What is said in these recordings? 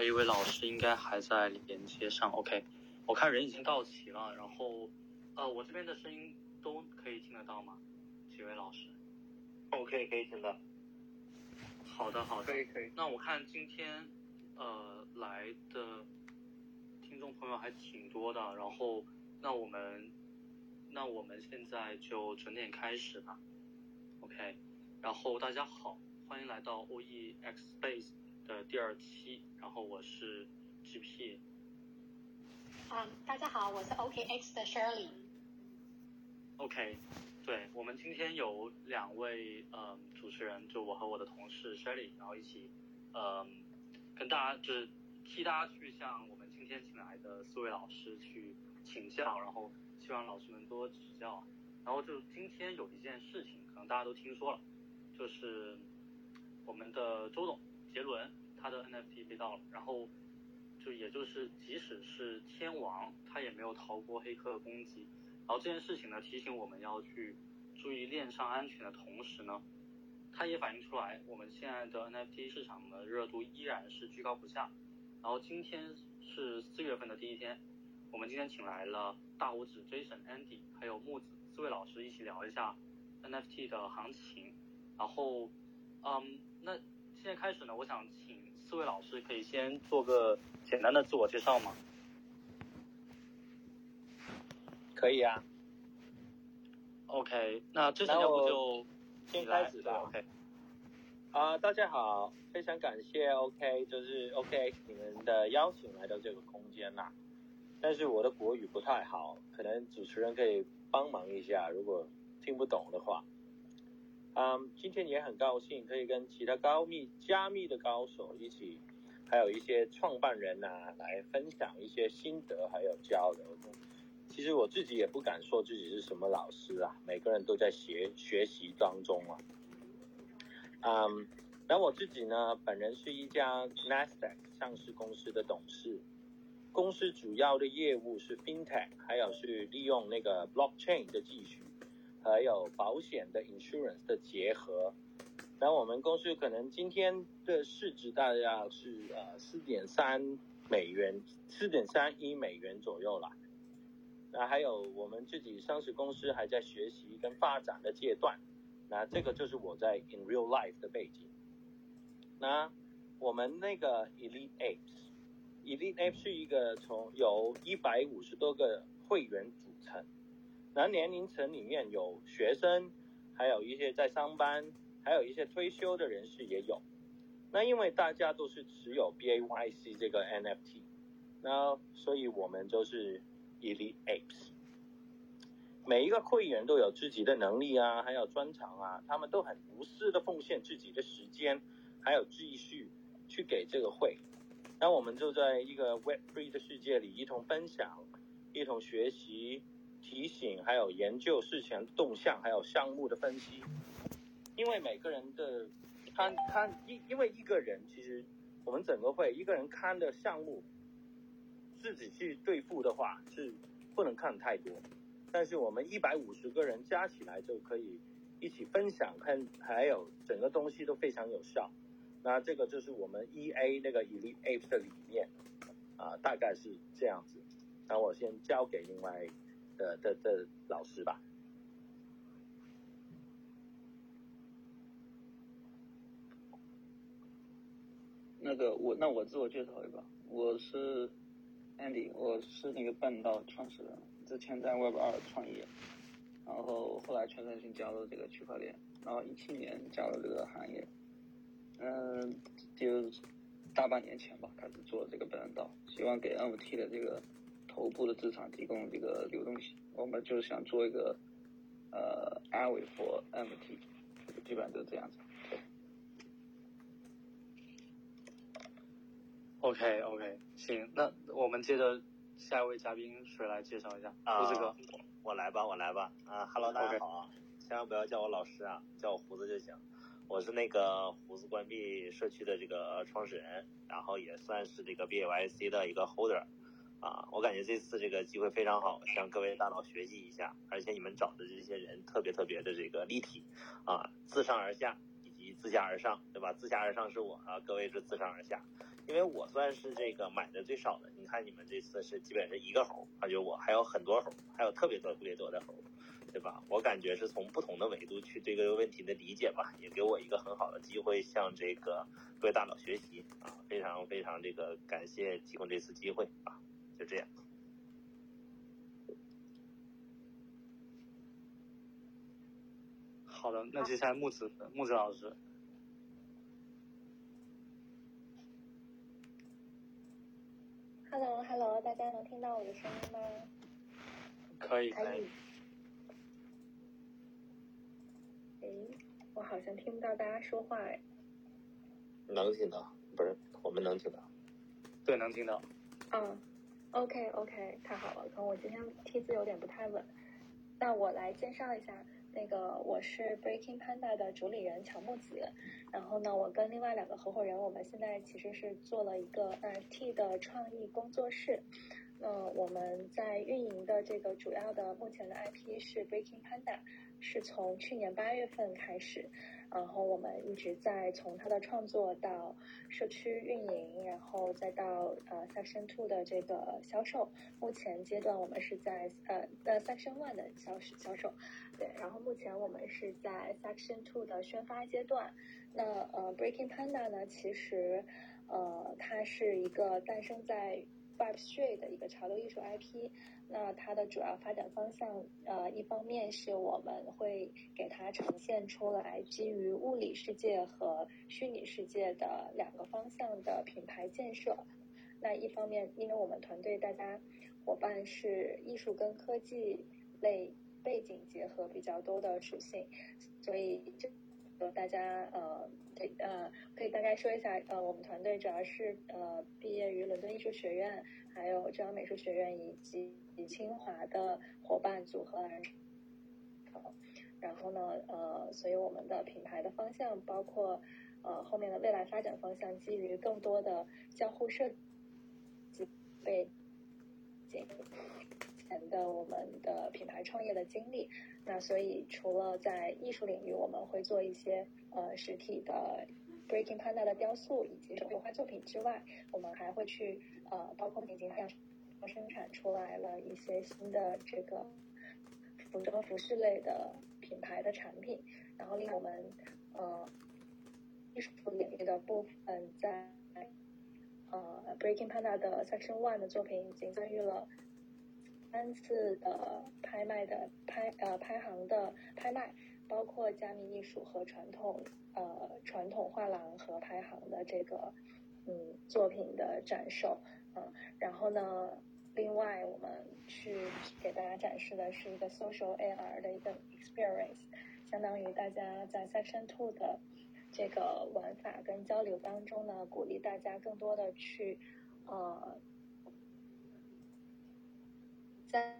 还有一位老师应该还在连接上。OK，我看人已经到齐了，然后呃，我这边的声音都可以听得到吗？几位老师？OK，可以听到。好的，好的，可以，可以。那我看今天呃来的听众朋友还挺多的，然后那我们那我们现在就准点开始吧。OK，然后大家好。欢迎来到 OEX Space 的第二期，然后我是 GP。嗯，大家好，我是 OKX 的 Shirley。OK，对我们今天有两位嗯主持人，就我和我的同事 Shirley，然后一起嗯跟大家就是替大家去向我们今天请来的四位老师去请教，然后希望老师们多指教。然后就今天有一件事情，可能大家都听说了，就是。我们的周董杰伦，他的 NFT 被盗了，然后就也就是即使是天王，他也没有逃过黑客的攻击。然后这件事情呢，提醒我们要去注意链上安全的同时呢，它也反映出来我们现在的 NFT 市场的热度依然是居高不下。然后今天是四月份的第一天，我们今天请来了大拇指 Jason、Andy 还有木子四位老师一起聊一下 NFT 的行情，然后。嗯，那现在开始呢，我想请四位老师可以先做个简单的自我介绍吗？可以啊。OK，那之前要不就先开始吧。OK。啊，大家好，非常感谢 OK，就是 OK 你们的邀请来到这个空间啦。但是我的国语不太好，可能主持人可以帮忙一下，如果听不懂的话。嗯，今天也很高兴可以跟其他高密加密的高手一起，还有一些创办人呐，来分享一些心得，还有交流。其实我自己也不敢说自己是什么老师啊，每个人都在学学习当中啊。嗯，那我自己呢，本人是一家 Nasdaq 上市公司的董事，公司主要的业务是 FinTech，还有是利用那个 Blockchain 的技术。还有保险的 insurance 的结合，那我们公司可能今天的市值大概是呃四点三美元，四点三亿美元左右啦。那还有我们自己上市公司还在学习跟发展的阶段，那这个就是我在 in real life 的背景。那我们那个 Elite Apes，Elite Apes 是一个从由一百五十多个会员组成。那年龄层里面有学生，还有一些在上班，还有一些退休的人士也有。那因为大家都是持有 BAYC 这个 NFT，那所以我们就是 Elite Apes。每一个会员都有自己的能力啊，还有专长啊，他们都很无私的奉献自己的时间，还有继续去给这个会。那我们就在一个 Web3 的世界里一同分享，一同学习。提醒，还有研究事前动向，还有项目的分析。因为每个人的看看因因为一个人其实我们整个会一个人看的项目，自己去对付的话是不能看太多。但是我们一百五十个人加起来就可以一起分享，看还有整个东西都非常有效。那这个就是我们 E A 那个 Elite Apes 的理念啊，大概是这样子。那我先交给另外。的的的老师吧。那个我那我自我介绍一个，我是 Andy，我是那个半岛创始人，之前在 Web 二创业，然后后来全身心加入这个区块链，然后一七年加入这个行业，嗯，就大半年前吧开始做这个半岛，希望给 NFT 的这个。头部的资产提供这个流动性，我们就是想做一个呃 a v for MT，基本上就是这样子。OK OK，行，那我们接着下一位嘉宾谁来介绍一下？胡子哥，我来吧，我来吧。啊，Hello，大家好啊，千万不要叫我老师啊，叫我胡子就行。我是那个胡子关闭社区的这个创始人，然后也算是这个 BYC 的一个 Holder。啊，我感觉这次这个机会非常好，向各位大佬学习一下，而且你们找的这些人特别特别的这个立体，啊，自上而下以及自下而上，对吧？自下而上是我啊，各位是自上而下，因为我算是这个买的最少的。你看你们这次是基本是一个猴，而且我还有很多猴，还有特别多特别多的猴，对吧？我感觉是从不同的维度去对这个问题的理解吧，也给我一个很好的机会向这个各位大佬学习啊！非常非常这个感谢提供这次机会啊！就这样。好的，那接下来木子木子老师。Hello，Hello，大家能听到我的声音吗？可以，可以。哎，我好像听不到大家说话哎。能听到，不是，我们能听到。对，能听到。嗯，OK，OK，太好了，可能我今天梯子有点不太稳。那我来介绍一下。那个我是 Breaking Panda 的主理人乔木子，然后呢，我跟另外两个合伙人，我们现在其实是做了一个 NFT 的创意工作室。呃，我们在运营的这个主要的目前的 IP 是 Breaking Panda，是从去年八月份开始。然后我们一直在从它的创作到社区运营，然后再到呃 Section Two 的这个销售。目前阶段我们是在呃呃 Section One 的销销售，对。然后目前我们是在 Section Two 的宣发阶段。那呃 Breaking Panda 呢，其实呃它是一个诞生在 Web Three 的一个潮流艺术 IP。那它的主要发展方向，呃，一方面是我们会给它呈现出来基于物理世界和虚拟世界的两个方向的品牌建设。那一方面，因为我们团队大家伙伴是艺术跟科技类背景结合比较多的属性，所以就大家呃，对呃，可以大概说一下，呃，我们团队主要是呃，毕业于伦敦艺术学院，还有中央美术学院以及。清华的伙伴组合而成，然后呢，呃，所以我们的品牌的方向包括，呃，后面的未来发展方向基于更多的交互设计背景前的我们的品牌创业的经历。那所以除了在艺术领域，我们会做一些呃实体的 Breaking Panda 的雕塑以及手画作品之外，我们还会去呃包括已经还有。生产出来了一些新的这个服装服饰类的品牌的产品，然后令我们呃艺术领域的部分在呃 Breaking Panda 的 Section One 的作品已经参与了三次的拍卖的拍呃拍行的拍卖，包括加密艺术和传统呃传统画廊和排行的这个嗯作品的展售嗯，然后呢。另外，我们去给大家展示的是一个 social AR 的一个 experience，相当于大家在 section two 的这个玩法跟交流当中呢，鼓励大家更多的去呃，在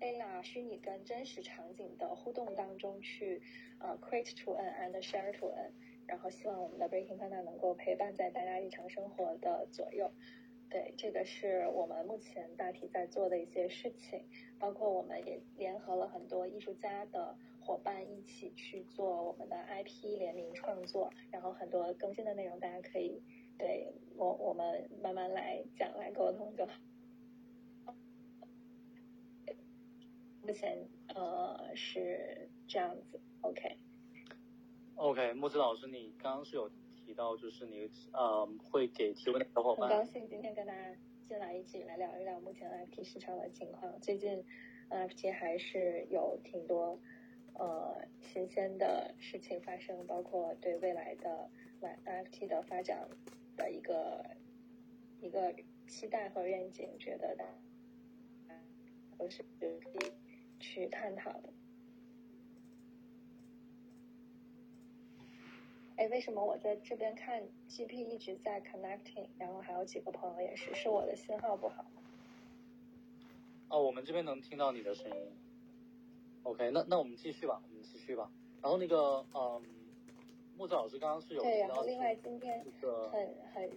AR 虚拟跟真实场景的互动当中去呃 create to an and share to an，然后希望我们的 Breaking Panda 能够陪伴在大家日常生活的左右。对，这个是我们目前大体在做的一些事情，包括我们也联合了很多艺术家的伙伴一起去做我们的 IP 联名创作，然后很多更新的内容大家可以对我我们慢慢来讲来沟通就好。目前呃是这样子，OK。OK，木子老师，你刚刚是有。提到就是你呃会给提问的小伙伴，很高兴今天跟大家进来一起来聊一聊目前 NFT 市场的情况。最近 NFT 还是有挺多呃新鲜的事情发生，包括对未来的 NFT 的发展的一个一个期待和愿景，觉得大家都是可以去探讨的。哎，为什么我在这边看 GP 一直在 connecting，然后还有几个朋友也是，是我的信号不好？哦，我们这边能听到你的声音。OK，那那我们继续吧，我们继续吧。然后那个，嗯，木子老师刚刚是有对，然后另外今天很很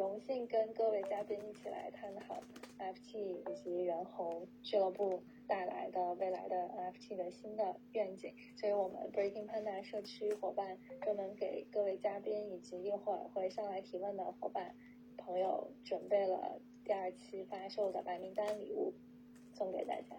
荣幸跟各位嘉宾一起来探讨 NFT 以及猿猴俱乐部带来的未来的 NFT 的新的愿景，所以我们 Breaking Panda 社区伙伴专门给各位嘉宾以及一会儿会上来提问的伙伴朋友准备了第二期发售的白名单礼物，送给大家。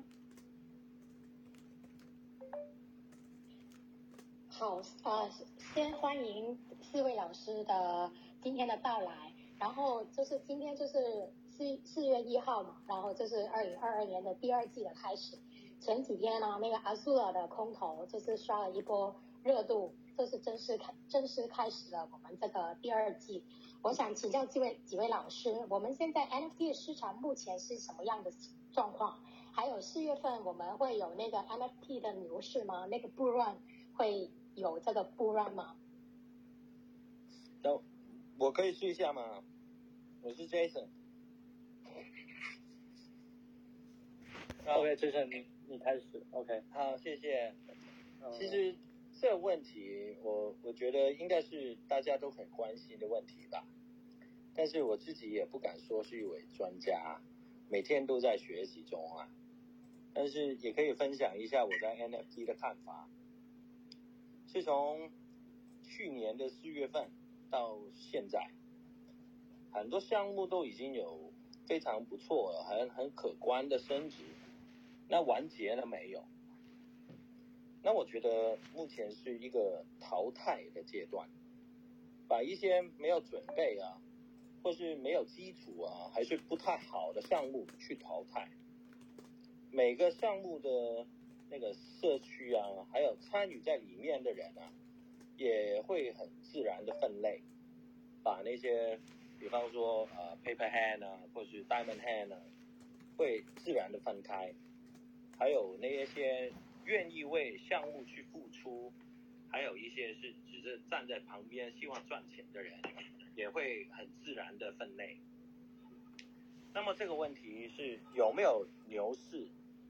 好，啊，先欢迎四位老师的今天的到来。然后就是今天就是四四月一号嘛，然后就是二零二二年的第二季的开始。前几天呢，那个阿苏尔的空投就是刷了一波热度，这是正式开正式开始了我们这个第二季。我想请教几位几位老师，我们现在 NFT 市场目前是什么样的状况？还有四月份我们会有那个 NFT 的牛市吗？那个 bull run 会有这个 bull run 吗？我可以试一下吗？我是 Jason。OK，Jason，你你开始。OK，好，谢谢。其实这个问题，我我觉得应该是大家都很关心的问题吧。但是我自己也不敢说是一位专家，每天都在学习中啊。但是也可以分享一下我在 NFT 的看法。是从去年的四月份到现在。很多项目都已经有非常不错、很很可观的升值，那完结了没有？那我觉得目前是一个淘汰的阶段，把一些没有准备啊，或是没有基础啊，还是不太好的项目去淘汰。每个项目的那个社区啊，还有参与在里面的人啊，也会很自然的分类，把那些。比方说，呃，paper hand 啊，或是 diamond hand 啊，会自然的分开。还有那些愿意为项目去付出，还有一些是只是站在旁边希望赚钱的人，也会很自然的分类。那么这个问题是有没有牛市，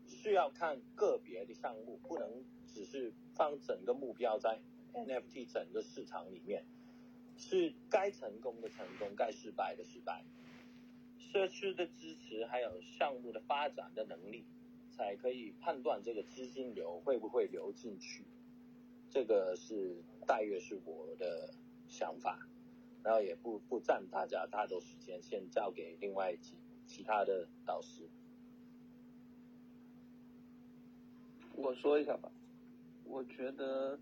是要看个别的项目，不能只是放整个目标在 NFT 整个市场里面。是该成功的成功，该失败的失败。社区的支持还有项目的发展的能力，才可以判断这个资金流会不会流进去。这个是大约是我的想法，然后也不不占大家太多时间，先交给另外几其他的导师。我说一下吧，我觉得。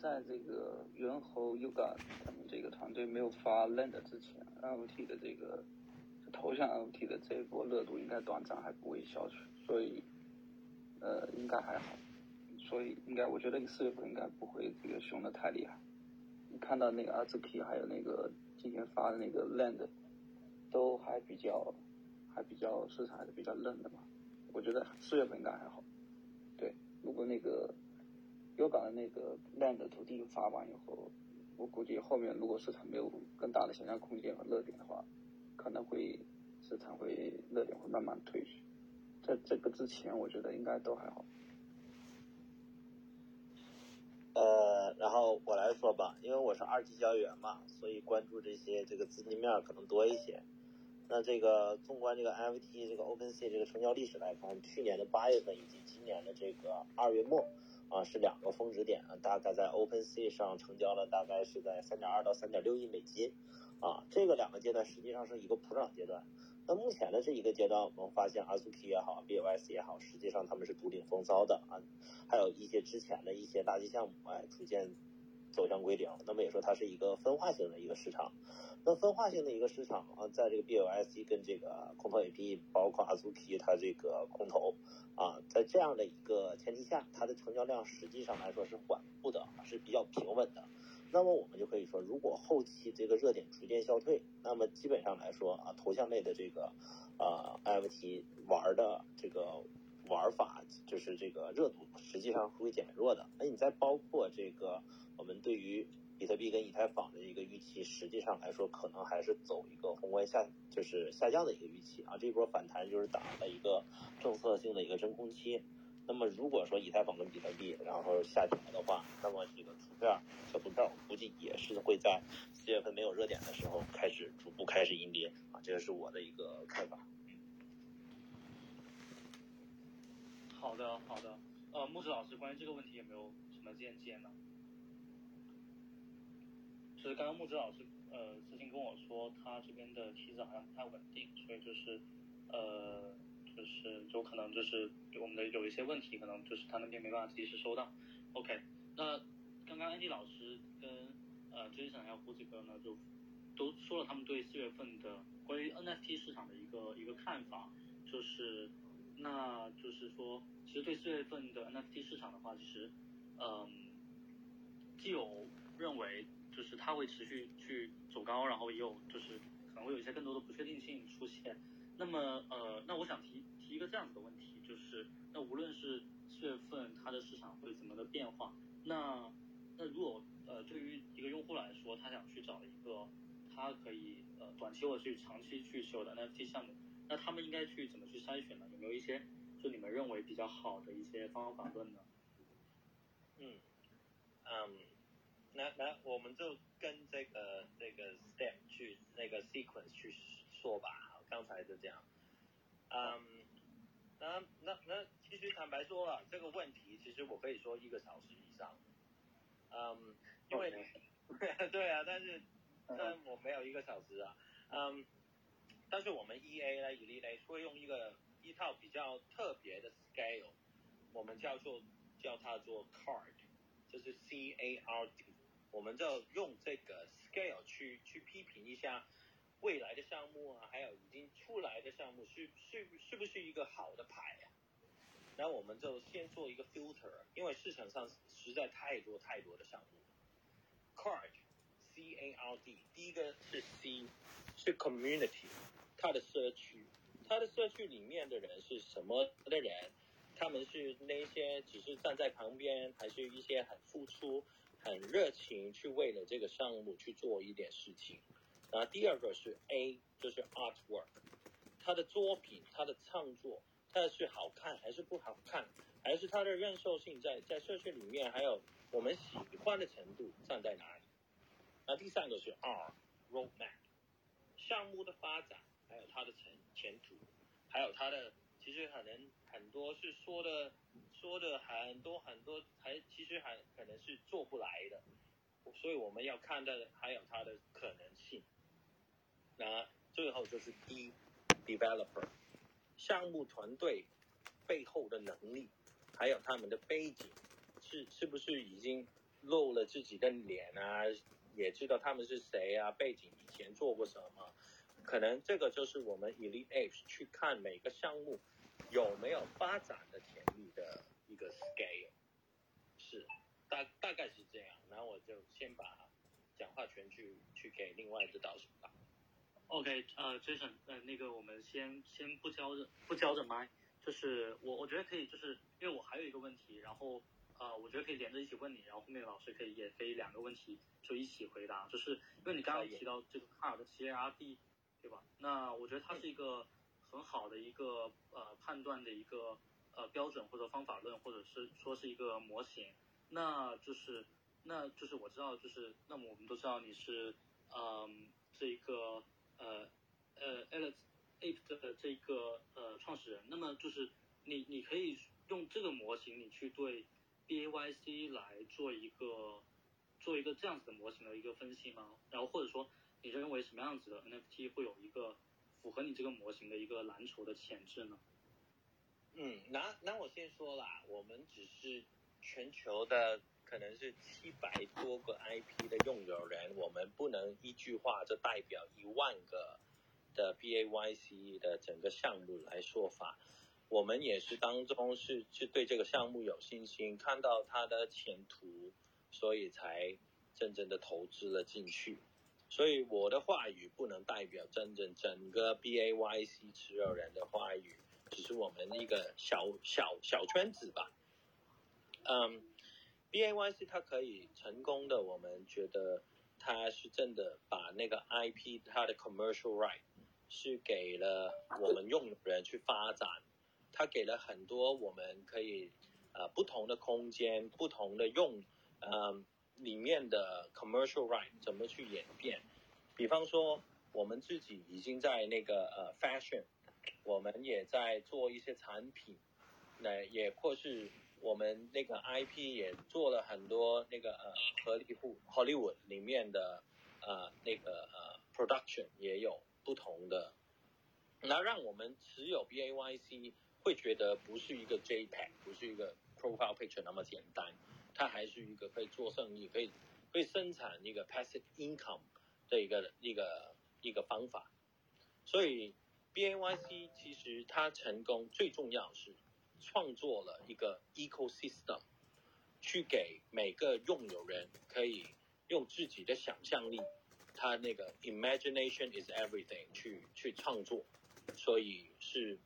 在这个猿猴 Yoga 他们这个团队没有发 Land 之前，NFT 的这个头像 NFT 的这一波热度应该短暂还不会消去，所以呃应该还好，所以应该我觉得你四月份应该不会这个熊的太厉害。你看到那个 Azuki 还有那个今天发的那个 Land 都还比较还比较市场还是比较嫩的嘛，我觉得四月份应该还好。对，如果那个。优港的那个 land 土地发完以后，我估计后面如果市场没有更大的想象空间和热点的话，可能会市场会热点会慢慢退去。在这个之前，我觉得应该都还好。呃，然后我来说吧，因为我是二级交易员嘛，所以关注这些这个资金面可能多一些。那这个纵观这个 NFT 这个 OpenSea 这个成交历史来看，去年的八月份以及今年的这个二月末。啊，是两个峰值点啊，大概在 OpenSea 上成交了，大概是在三点二到三点六亿美金，啊，这个两个阶段实际上是一个普涨阶段。那目前的这一个阶段，我们发现 Azuki 也好，BOS 也好，实际上他们是独领风骚的啊，还有一些之前的一些垃圾项目，哎，逐渐走向归零。那么也说它是一个分化型的一个市场。那分化性的一个市场啊，在这个 BOSC 跟这个空投 AP，包括 Azuki 它这个空投。啊，在这样的一个前提下，它的成交量实际上来说是缓步的，是比较平稳的。那么我们就可以说，如果后期这个热点逐渐消退，那么基本上来说啊，头像类的这个呃 NFT 玩的这个玩法，就是这个热度实际上会减弱的。那你再包括这个我们对于比特币跟以太坊的一个预期，实际上来说可能还是走一个宏观下，就是下降的一个预期啊。这一波反弹就是打了一个政策性的一个真空期。那么如果说以太坊跟比特币然后下跌的话，那么这个图片小图片我估计也是会在四月份没有热点的时候开始逐步开始阴跌啊，这个是我的一个看法。好的，好的。呃，木子老师，关于这个问题有没有什么见解呢？就是刚刚木子老师呃之前跟我说，他这边的梯子好像不太稳定，所以就是呃就是有可能就是我们的有一些问题，可能就是他那边没办法及时收到。OK，那刚刚 Andy 老师跟呃 Jason 还有胡子哥呢，就都说了他们对四月份的关于 NFT 市场的一个一个看法，就是那就是说，其实对四月份的 NFT 市场的话，其实嗯，既有认为就是它会持续去走高，然后也有就是可能会有一些更多的不确定性出现。那么呃，那我想提提一个这样子的问题，就是那无论是四月份它的市场会怎么的变化，那那如果呃对于一个用户来说，他想去找一个他可以呃短期或者去长期去持有的 NFT 项目，那他们应该去怎么去筛选呢？有没有一些就你们认为比较好的一些方法论呢？嗯，嗯，那那我们就跟这个这个 step 去那个 sequence 去说吧。刚才就这样，嗯，那那那其实坦白说了，这个问题其实我可以说一个小时以上，嗯，因为 对啊，但是但我没有一个小时啊，嗯，但是我们 E A 呢，以利呢会用一个一套比较特别的 scale，我们叫做叫它做 card，就是 C A R D，我们就用这个 scale 去去批评一下未来的项目啊，还有已经出来的项目是是是不是一个好的牌啊？那我们就先做一个 filter，因为市场上实在太多太多的项目。Card C A R D，第一个是 C，是 community，它的社区，它的社区里面的人是什么的人？他们是那些只是站在旁边，还是一些很付出、很热情去为了这个项目去做一点事情？然后第二个是 A，就是 artwork，他的作品、他的创作，它是好看还是不好看，还是它的认受性在在社区里面，还有我们喜欢的程度站在哪里？那第三个是 R，roadmap，项目的发展，还有它的前前途，还有它的其实可能很多是说的说的很多很多，还其实还可能是做不来的，所以我们要看的还有它的可能性。那最后就是 D developer 项目团队背后的能力，还有他们的背景是是不是已经露了自己的脸啊？也知道他们是谁啊？背景以前做过什么？可能这个就是我们 Elite age 去看每个项目有没有发展的潜力个 scale，是大大概是这样。然后我就先把讲话权去去给另外一个导师吧。OK，呃，Jason，呃，那个我们先先不交着不交着麦，就是我我觉得可以，就是因为我还有一个问题，然后呃，我觉得可以连着一起问你，然后后面的老师可以也可以两个问题就一起回答，就是因为你刚刚提到这个卡尔的 CARD，对吧？那我觉得它是一个很好的一个呃判断的一个呃标准或者方法论，或者是说是一个模型，那就是那就是我知道就是那么我们都知道你是嗯、这一个。呃呃 Alex Ape 的这个呃创始人，那么就是你你可以用这个模型，你去对 BAYC 来做一个做一个这样子的模型的一个分析吗？然后或者说你认为什么样子的 NFT 会有一个符合你这个模型的一个蓝筹的潜质呢？嗯，那那我先说啦，我们只是全球的可能是七百多个 IP 的拥有人，我们不能一句话就代表一万个的 BAYC 的整个项目来说法。我们也是当中是是对这个项目有信心，看到它的前途，所以才真正的投资了进去。所以我的话语不能代表真正整个 BAYC 持有人的话语，只是我们一个小小小圈子吧。嗯，BAYC 它可以成功的，我们觉得它是真的把那个 IP 它的 commercial right 是给了我们用人去发展，它给了很多我们可以呃不同的空间、不同的用呃里面的 commercial right 怎么去演变。比方说，我们自己已经在那个呃 fashion，我们也在做一些产品，那也或是我们那个 IP 也做了很多那个呃荷里活 Hollywood 里面的呃那个呃 production 也有不同的。那让我们持有 BAYC 会觉得不是一个 JPEG，不是一个 profile picture 那么简单，它还是一个可以做生意、可以可以生产一个 passive income 的一个一个一个方法。所以 BAYC 其实它成功最重要是创作了一个 ecosystem，去给每个拥有人可以用自己的想象力，他那个 imagination is everything 去去创作。所以是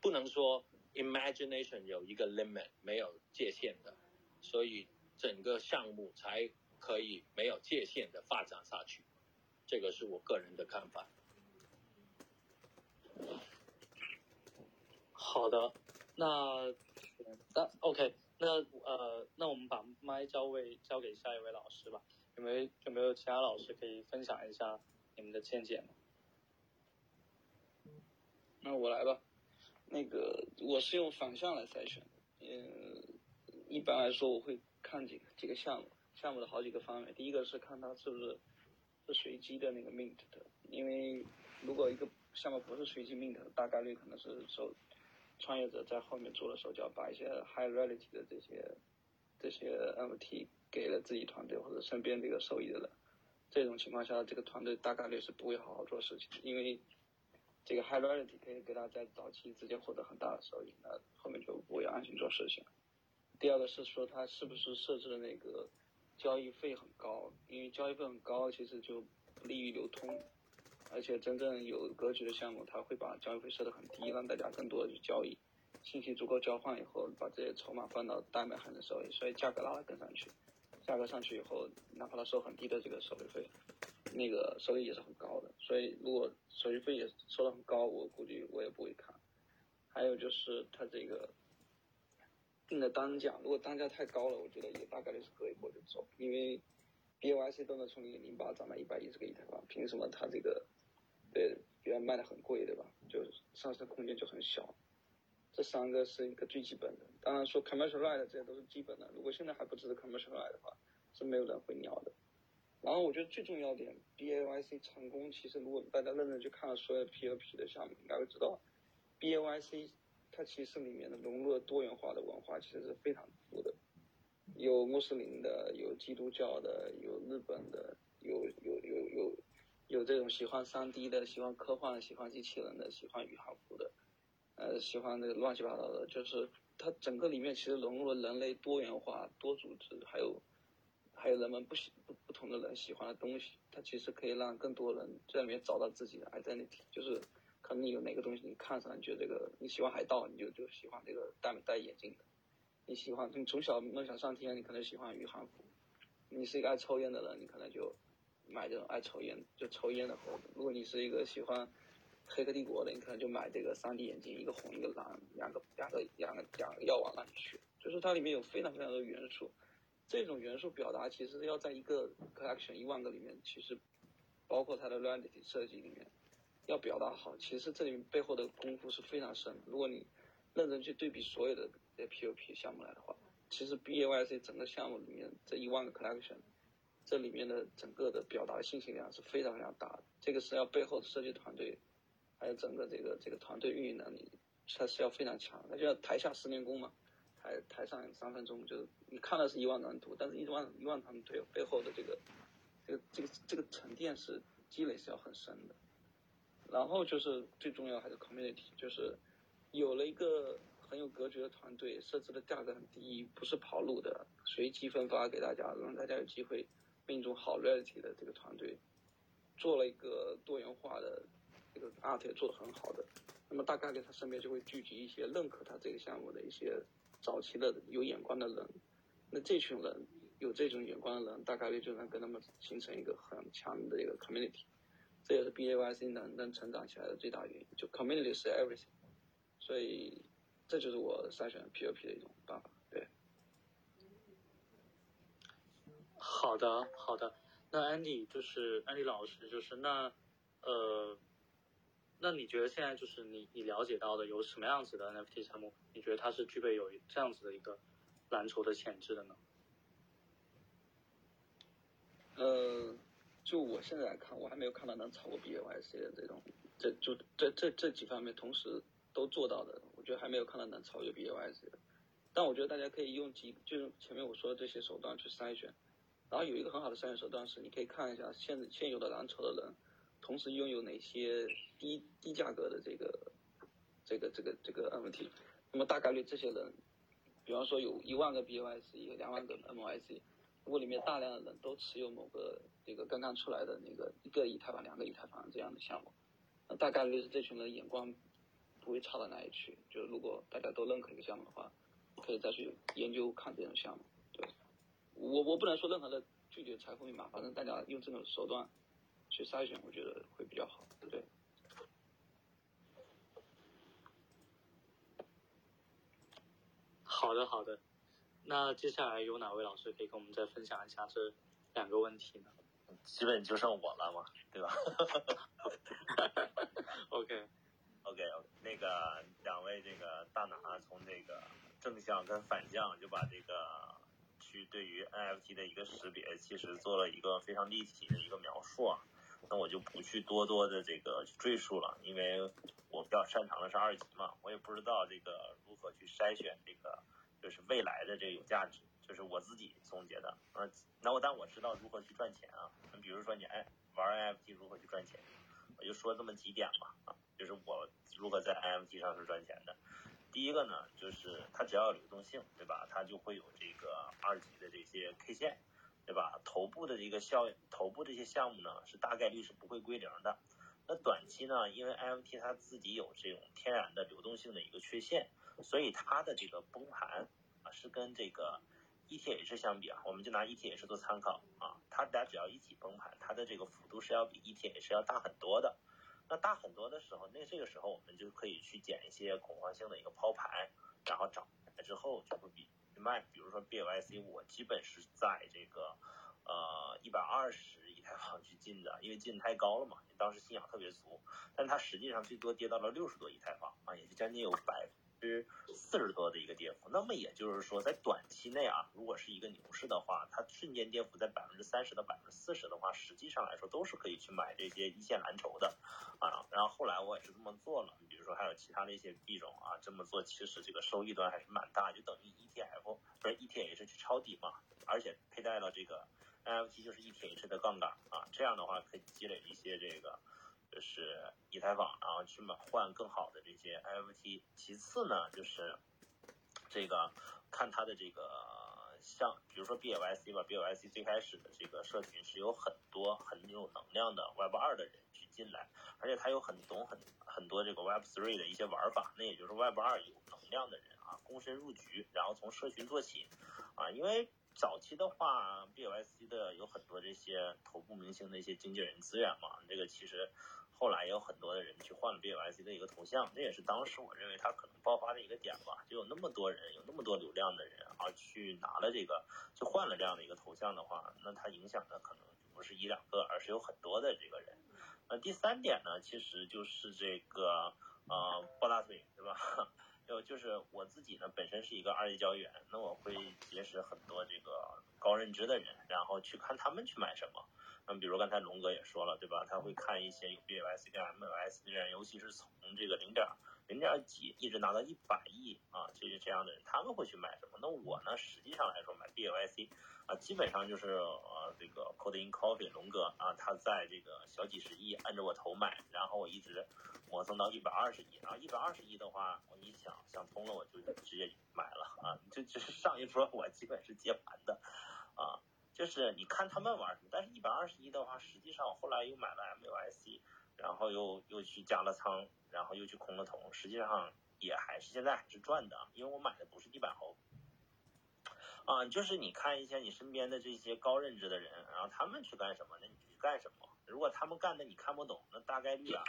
不能说 imagination 有一个 limit 没有界限的，所以整个项目才可以没有界限的发展下去。这个是我个人的看法。好的，那那 OK，那呃，那我们把麦交位交给下一位老师吧。有没有有没有其他老师可以分享一下你们的见解呢？那我来吧，那个我是用反向来筛选，嗯，一般来说我会看几个几个项目，项目的好几个方面。第一个是看它是不是是随机的那个 mint 的，因为如果一个项目不是随机 mint，的大概率可能是受创业者在后面做的手脚，把一些 high reality 的这些这些 MT 给了自己团队或者身边这个受益的人，这种情况下，这个团队大概率是不会好好做事情，因为。这个 high reality 可以给他在早期直接获得很大的收益，那后面就不会安心做事情。第二个是说他是不是设置的那个交易费很高，因为交易费很高，其实就不利于流通。而且真正有格局的项目，他会把交易费设得很低，让大家更多的去交易，信息足够交换以后，把这些筹码放到代买还能收益，所以价格拉得更上去。价格上去以后，哪怕他收很低的这个手续费。那个收益也是很高的，所以如果手续费也收得很高，我估计我也不会看。还有就是它这个定的单价，如果单价太高了，我觉得也大概率是割一波就走，因为 B O I C 都能从零零八涨到一百一十个以太坊，凭什么它这个对别人卖的很贵，对吧？就上升空间就很小。这三个是一个最基本的，当然说 commercial right 这些都是基本的，如果现在还不知道 commercial right 的话，是没有人会鸟的。然后我觉得最重要点，B A Y C 成功，其实如果大家认真去看了所有 P O P 的项目，应该会知道，B A Y C 它其实里面的融入了多元化的文化，其实是非常富的，有穆斯林的，有基督教的，有日本的，有有有有有这种喜欢三 D 的，喜欢科幻，喜欢机器人的，喜欢宇航服的，呃，喜欢那个乱七八糟的，就是它整个里面其实融入了人类多元化、多组织，还有。还有人们不喜不不同的人喜欢的东西，它其实可以让更多人在里面找到自己的 identity，就是可能你有哪个东西你看上，你觉得这个你喜欢海盗，你就就喜欢这个戴戴眼镜的；你喜欢你从小梦想上天，你可能喜欢宇航服；你是一个爱抽烟的人，你可能就买这种爱抽烟就抽烟的盒子；如果你是一个喜欢黑客帝国的，你可能就买这个 3D 眼镜，一个红一个蓝，两个两个两个两个药丸那里去，就是它里面有非常非常多元素。这种元素表达其实要在一个 collection 一万个里面，其实包括它的 reality 设计里面，要表达好，其实这里面背后的功夫是非常深。如果你认真去对比所有的 POP 项目来的话，其实 BAYC 整个项目里面这一万个 collection，这里面的整个的表达信息量是非常非常大的。这个是要背后的设计团队，还有整个这个这个团队运营能力，它是要非常强。那叫台下十年功嘛。台台上三分钟，就是你看的是一万张图，但是一万一万张图背后的这个这个这个这个沉淀是积累是要很深的。然后就是最重要还是 community，就是有了一个很有格局的团队，设置的价格很低，不是跑路的，随机分发给大家，让大家有机会命中好 reality 的这个团队，做了一个多元化的这个 art 也做的很好的，那么大概率他身边就会聚集一些认可他这个项目的一些。早期的有眼光的人，那这群人有这种眼光的人，大概率就能跟他们形成一个很强的一个 community，这也是 B A Y C 能能成长起来的最大原因。就 community 是 everything，所以这就是我筛选 P O P 的一种办法。对。好的，好的。那 Andy 就是 Andy 老师，就是那呃，那你觉得现在就是你你了解到的有什么样子的 NFT 项目？你觉得它是具备有这样子的一个蓝筹的潜质的呢？呃，就我现在来看，我还没有看到能超过 BAYC 的这种，这就这这这几方面同时都做到的，我觉得还没有看到能超越 BAYC 的。但我觉得大家可以用几，就是前面我说的这些手段去筛选，然后有一个很好的筛选手段是，你可以看一下现现有的蓝筹的人，同时拥有哪些低低价格的这个这个这个这个 NFT，那么大概率这些人，比方说有一万个 BAYC，有两万个 MYC。如果里面大量的人都持有某个这个刚刚出来的那个一个以太坊、两个以太坊这样的项目，那大概率是这群人眼光不会差到哪里去。就是如果大家都认可一个项目的话，可以再去研究看这种项目。对，我我不能说任何的具体的财富密码，反正大家用这种手段去筛选，我觉得会比较好。对不对。好的，好的。那接下来有哪位老师可以跟我们再分享一下这两个问题呢？基本就剩我了嘛，对吧？OK OK OK，那个两位这个大拿从这个正向跟反向就把这个去对于 NFT 的一个识别，其实做了一个非常立体的一个描述啊。那我就不去多多的这个去赘述了，因为我比较擅长的是二级嘛，我也不知道这个如何去筛选这个。就是未来的这个有价值，就是我自己总结的。嗯，那我但我知道如何去赚钱啊。你比如说你哎玩 NFT 如何去赚钱，我就说这么几点吧啊，就是我如何在 NFT 上是赚钱的。第一个呢，就是它只要有流动性，对吧？它就会有这个二级的这些 K 线，对吧？头部的这个效头部这些项目呢，是大概率是不会归零的。那短期呢，因为 I F T 它自己有这种天然的流动性的一个缺陷。所以它的这个崩盘啊，是跟这个 ETH 相比啊，我们就拿 ETH 做参考啊，它俩只要一起崩盘，它的这个幅度是要比 ETH 要大很多的。那大很多的时候，那这个时候我们就可以去捡一些恐慌性的一个抛盘，然后涨来之后就会比卖。比如说 BYC，我基本是在这个呃一百二十以太坊去进的，因为进太高了嘛，当时信仰特别足。但它实际上最多跌到了六十多以太坊啊，也就将近有百。是四十多的一个跌幅，那么也就是说，在短期内啊，如果是一个牛市的话，它瞬间跌幅在百分之三十到百分之四十的话，实际上来说都是可以去买这些一线蓝筹的啊。然后后来我也是这么做了，比如说还有其他的一些币种啊，这么做其实这个收益端还是蛮大，就等于 ETF 不是 ETH 去抄底嘛，而且佩戴了这个 NFT 就是 ETH 的杠杆啊，这样的话可以积累一些这个。就是以太坊，然后去买换更好的这些 NFT。其次呢，就是这个看它的这个像，比如说 BYC 吧，BYC 最开始的这个社群是有很多很有能量的 Web 二的人去进来，而且它有很懂很很多这个 Web three 的一些玩法。那也就是 Web 二有能量的人啊，躬身入局，然后从社群做起啊，因为早期的话，BYC 的有很多这些头部明星的一些经纪人资源嘛，这个其实。后来也有很多的人去换了 BYC 的一个头像，这也是当时我认为它可能爆发的一个点吧。就有那么多人，有那么多流量的人啊，去拿了这个，去换了这样的一个头像的话，那它影响的可能不是一两个，而是有很多的这个人。那第三点呢，其实就是这个呃抱大腿，对吧？就就是我自己呢，本身是一个二级交易员，那我会结识很多这个高认知的人，然后去看他们去买什么。那么比如刚才龙哥也说了，对吧？他会看一些有 BYC 跟 MYC 的人，尤其是从这个零点零点几一直拿到一百亿啊，就是这样的人，他们会去买什么？那我呢，实际上来说买 BYC 啊，基本上就是呃这个 Code in Coffee 龙哥啊，他在这个小几十亿按着我头买，然后我一直磨蹭到一百二十亿，然后一百二十亿的话，我一想想通了，我就直接买了啊，就就是上一波我基本是接盘的啊。就是你看他们玩什么，但是一百二十一的话，实际上我后来又买了 MUSC，然后又又去加了仓，然后又去空了头，实际上也还是现在还是赚的，因为我买的不是地板猴。啊，就是你看一下你身边的这些高认知的人，然后他们去干什么，那你就去干什么。如果他们干的你看不懂，那大概率啊，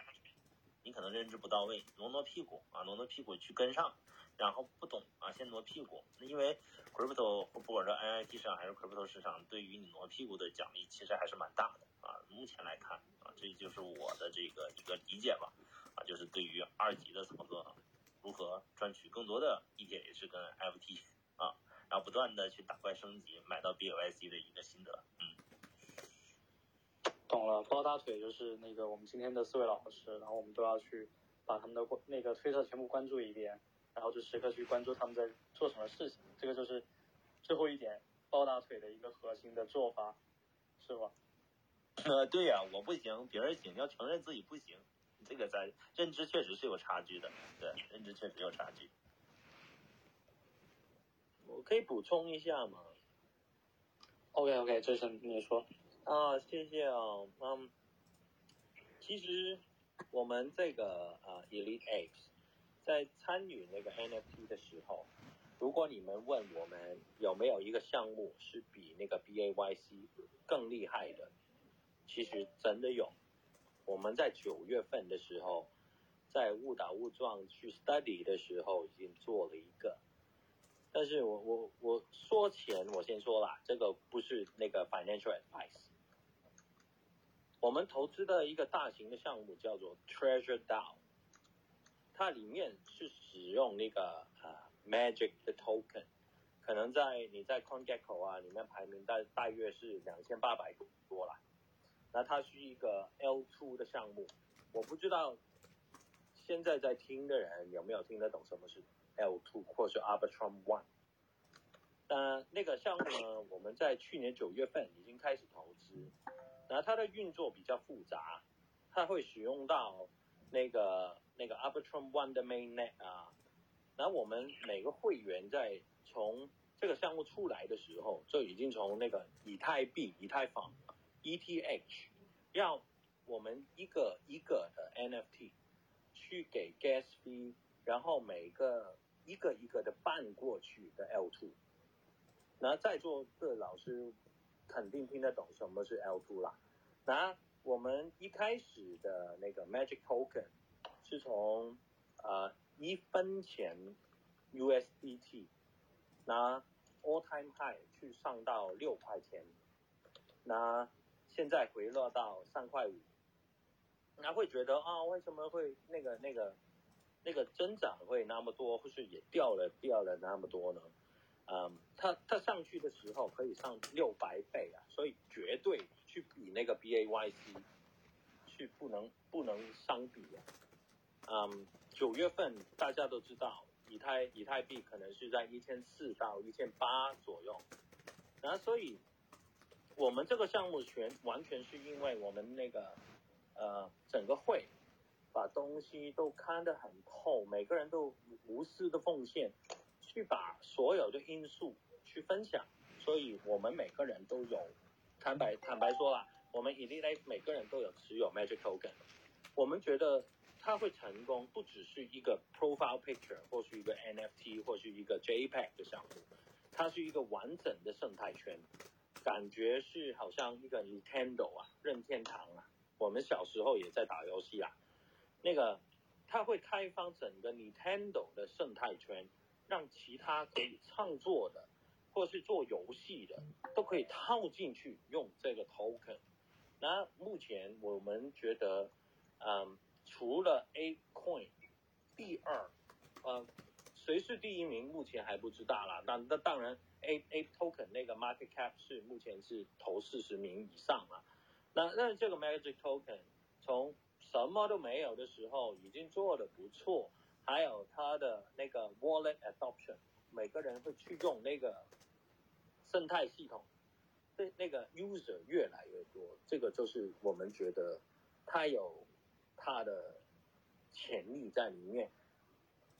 你可能认知不到位，挪挪屁股啊，挪挪屁股去跟上。然后不懂啊，先挪屁股。那因为 crypto 不管是 N I T 市场还是 crypto 市场，对于你挪屁股的奖励其实还是蛮大的啊。目前来看啊，这就是我的这个一个理解吧啊，就是对于二级的操作，如何赚取更多的 ETH 跟 FT 啊，然后不断的去打怪升级，买到 B O Y C 的一个心得，嗯。懂了，抱大腿就是那个我们今天的四位老师，然后我们都要去把他们的那个推特全部关注一遍，然后就时刻去关注他们在做什么事情，这个就是最后一点抱大腿的一个核心的做法，是吧？呃，对呀，我不行，别人行，要承认自己不行，这个在认知确实是有差距的，对，认知确实有差距。我可以补充一下吗？OK OK，这是你说。啊，谢谢哦。嗯，其实我们这个呃 Elite Apes 在参与那个 NFT 的时候，如果你们问我们有没有一个项目是比那个 BAYC 更厉害的，其实真的有。我们在九月份的时候，在误打误撞去 study 的时候，已经做了一个。但是我我我说前我先说啦，这个不是那个 financial advice。我们投资的一个大型的项目叫做 Treasure DAO，它里面是使用那个呃 Magic 的 token，可能在你在 CoinGecko 啊里面排名大大约是两千八百多啦。那它是一个 L2 的项目，我不知道现在在听的人有没有听得懂什么是 L2 或是 Arbitrum One。那那个项目呢，我们在去年九月份已经开始投资。然后它的运作比较复杂，它会使用到那个那个 Arbitrum One 的 Mainnet 啊。然后我们每个会员在从这个项目出来的时候，就已经从那个以太币、以太坊 ETH 要我们一个一个的 NFT 去给 Gas V，然后每个一个一个的办过去的 L2。那在座的老师。肯定听得懂什么是 L2 啦。那我们一开始的那个 Magic Token 是从呃一分钱 USDT，那 All Time High 去上到六块钱，那现在回落到三块五，那会觉得啊为什么会那个那个那个增长会那么多，或是也掉了掉了那么多呢？嗯，它它上去的时候可以上六百倍啊，所以绝对去比那个 BAYC 去不能不能相比啊。嗯，九月份大家都知道，以太以太币可能是在一千四到一千八左右，然后所以我们这个项目全完全是因为我们那个呃整个会把东西都看得很透，每个人都无私的奉献。去把所有的因素去分享，所以我们每个人都有坦白坦白说了，我们 Elite 每个人都有持有 Magic Token，我们觉得它会成功，不只是一个 Profile Picture 或是一个 NFT 或是一个 JPEG 的项目，它是一个完整的生态圈，感觉是好像一个 Nintendo 啊，任天堂啊，我们小时候也在打游戏啊，那个它会开放整个 Nintendo 的生态圈。让其他可以创作的，或是做游戏的，都可以套进去用这个 token。那目前我们觉得，嗯，除了 A coin，第二，呃，谁是第一名？目前还不知道啦。那那当然，A A token 那个 market cap 是目前是投四十名以上啊。那那这个 magic token 从什么都没有的时候，已经做的不错。还有它的那个 wallet adoption，每个人会去用那个生态系统，那那个 user 越来越多，这个就是我们觉得它有它的潜力在里面。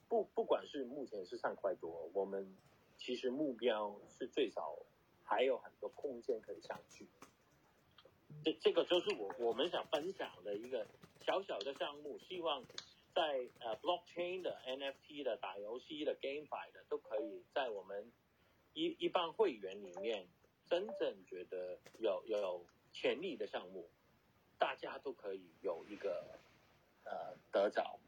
不不管是目前是三块多，我们其实目标是最少还有很多空间可以上去。这这个就是我我们想分享的一个小小的项目，希望。在呃，blockchain 的 NFT 的打游戏的 GameFi 的都可以在我们一一般会员里面真正觉得有有潜力的项目，大家都可以有一个呃得着，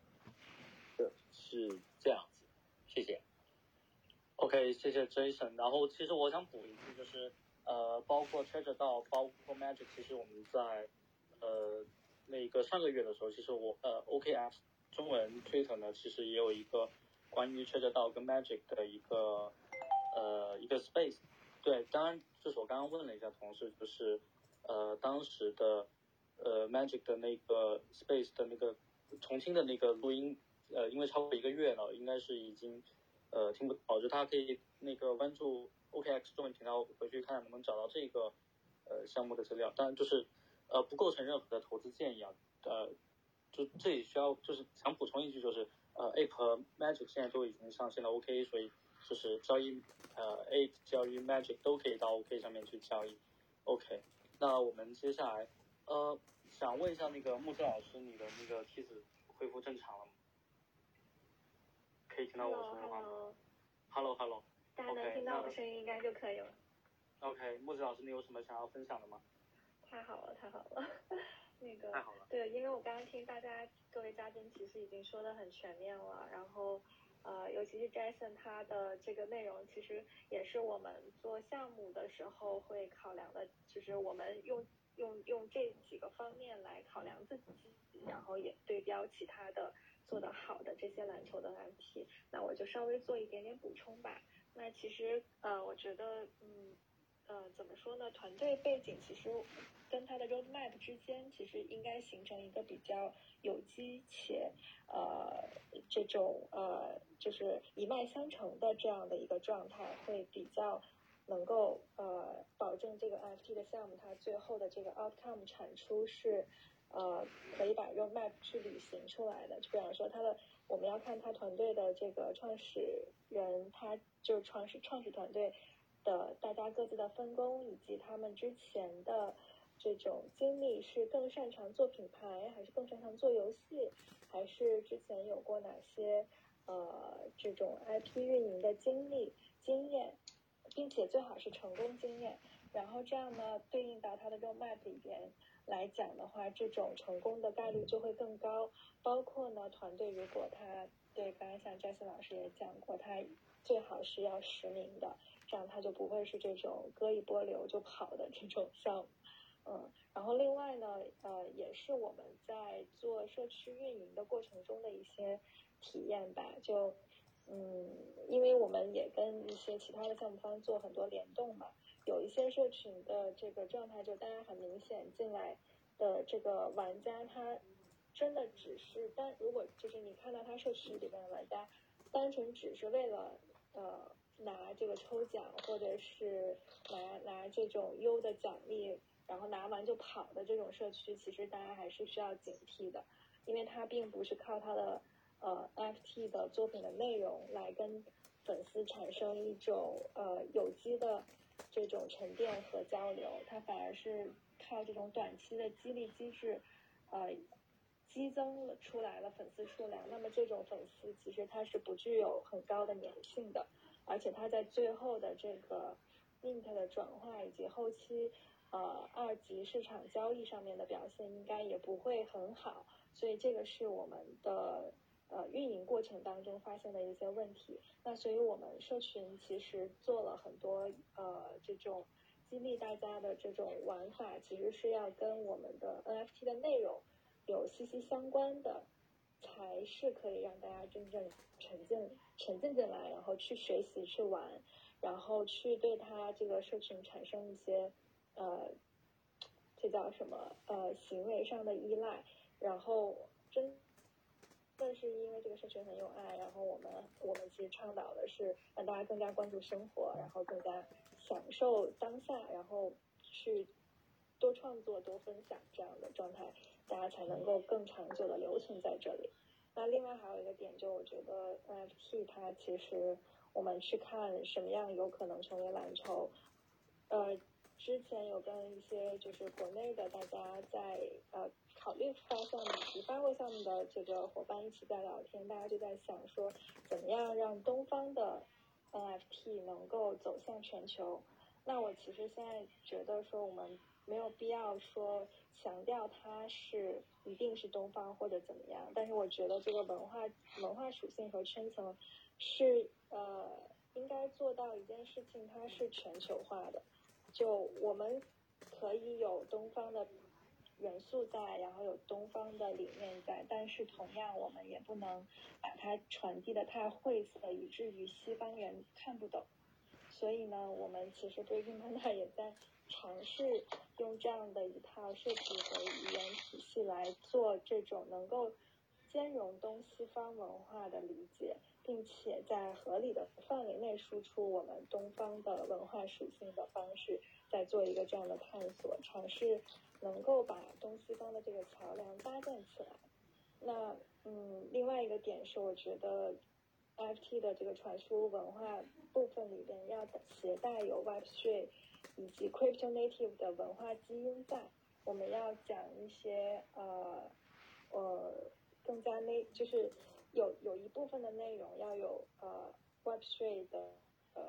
是是这样子，谢谢。OK，谢谢 Jason。然后其实我想补一句，就是呃，包括 Treasure 到包括 Magic，其实我们在呃那个上个月的时候，其实我呃 OKF 中文 Twitter 呢，其实也有一个关于 Treasure 到跟 Magic 的一个呃一个 space。对，当然就是我刚刚问了一下同事，就是呃当时的呃 Magic 的那个 space 的那个重庆的那个录音，呃因为超过一个月了，应该是已经。呃，听不到，就大家可以那个关注 OKX 中文频道，回去看能不能找到这个呃项目的资料。当然就是呃不构成任何的投资建议啊。呃，就这里需要就是想补充一句，就是呃 Ape 和 Magic 现在都已经上线了 OK，所以就是交易呃 Ape 交易 Magic 都可以到 OK 上面去交易。OK，那我们接下来呃想问一下那个木子老师，你的那个梯子恢复正常了吗？可以听到我说话吗？Hello，Hello，大家能听到我声音应该就可以了。OK，木子老师，你有什么想要分享的吗？太好了，太好了，那个太好了。对，因为我刚刚听大家各位嘉宾其实已经说的很全面了，然后呃，尤其是 Jason 他的这个内容，其实也是我们做项目的时候会考量的，就是我们用用用这几个方面来考量自己，然后也对标其他的。做得好的这些篮球的难题那我就稍微做一点点补充吧。那其实呃，我觉得嗯呃怎么说呢？团队背景其实跟他的 roadmap 之间，其实应该形成一个比较有机且呃这种呃就是一脉相承的这样的一个状态，会比较能够呃保证这个 NFT 的项目它最后的这个 outcome 产出是。呃，可以把 roadmap 去履行出来的，就比方说他的，我们要看他团队的这个创始人，他就是创始创始团队的大家各自的分工，以及他们之前的这种经历，是更擅长做品牌，还是更擅长做游戏，还是之前有过哪些呃这种 IP 运营的经历经验，并且最好是成功经验，然后这样呢对应到他的 roadmap 里边。来讲的话，这种成功的概率就会更高。包括呢，团队如果他对刚刚像 Jason 老师也讲过，他最好是要实名的，这样他就不会是这种割一波流就跑的这种项目。嗯，然后另外呢，呃，也是我们在做社区运营的过程中的一些体验吧。就嗯，因为我们也跟一些其他的项目方做很多联动嘛。有一些社群的这个状态，就大家很明显进来的这个玩家，他真的只是单，如果就是你看到他社区里边的玩家，单纯只是为了呃拿这个抽奖，或者是拿拿这种优的奖励，然后拿完就跑的这种社区，其实大家还是需要警惕的，因为他并不是靠他的呃 FT 的作品的内容来跟粉丝产生一种呃有机的。这种沉淀和交流，它反而是靠这种短期的激励机制，呃，激增了出来了粉丝数量。那么这种粉丝其实它是不具有很高的粘性的，而且它在最后的这个 mint 的转化以及后期呃二级市场交易上面的表现应该也不会很好。所以这个是我们的。呃，运营过程当中发现的一些问题，那所以我们社群其实做了很多呃这种激励大家的这种玩法，其实是要跟我们的 NFT 的内容有息息相关的，才是可以让大家真正沉浸沉浸进来，然后去学习去玩，然后去对他这个社群产生一些呃这叫什么呃行为上的依赖，然后真。正是因为这个社群很有爱，然后我们我们其实倡导的是让大家更加关注生活，然后更加享受当下，然后去多创作、多分享这样的状态，大家才能够更长久的留存在这里。那另外还有一个点，就我觉得 NFT 它其实我们去看什么样有可能成为蓝筹，呃，之前有跟一些就是国内的大家在呃。考虑发项目以及发货项目的这个伙伴一起在聊天，大家就在想说，怎么样让东方的 NFT 能够走向全球？那我其实现在觉得说，我们没有必要说强调它是一定是东方或者怎么样，但是我觉得这个文化文化属性和圈层是呃应该做到一件事情，它是全球化的。就我们可以有东方的元素在，然后有东方的理念在，但是同样我们也不能把它传递的太晦涩，以至于西方人看不懂。所以呢，我们其实对印巴纳也在尝试用这样的一套设计和语言体系来做这种能够兼容东西方文化的理解。并且在合理的范围内输出我们东方的文化属性的方式，在做一个这样的探索，尝试能够把东西方的这个桥梁搭建起来。那嗯，另外一个点是，我觉得 FT 的这个传输文化部分里边要携带有 Web3 以及 Crypto Native 的文化基因在，我们要讲一些呃呃更加内就是。有有一部分的内容要有呃 Web3 的呃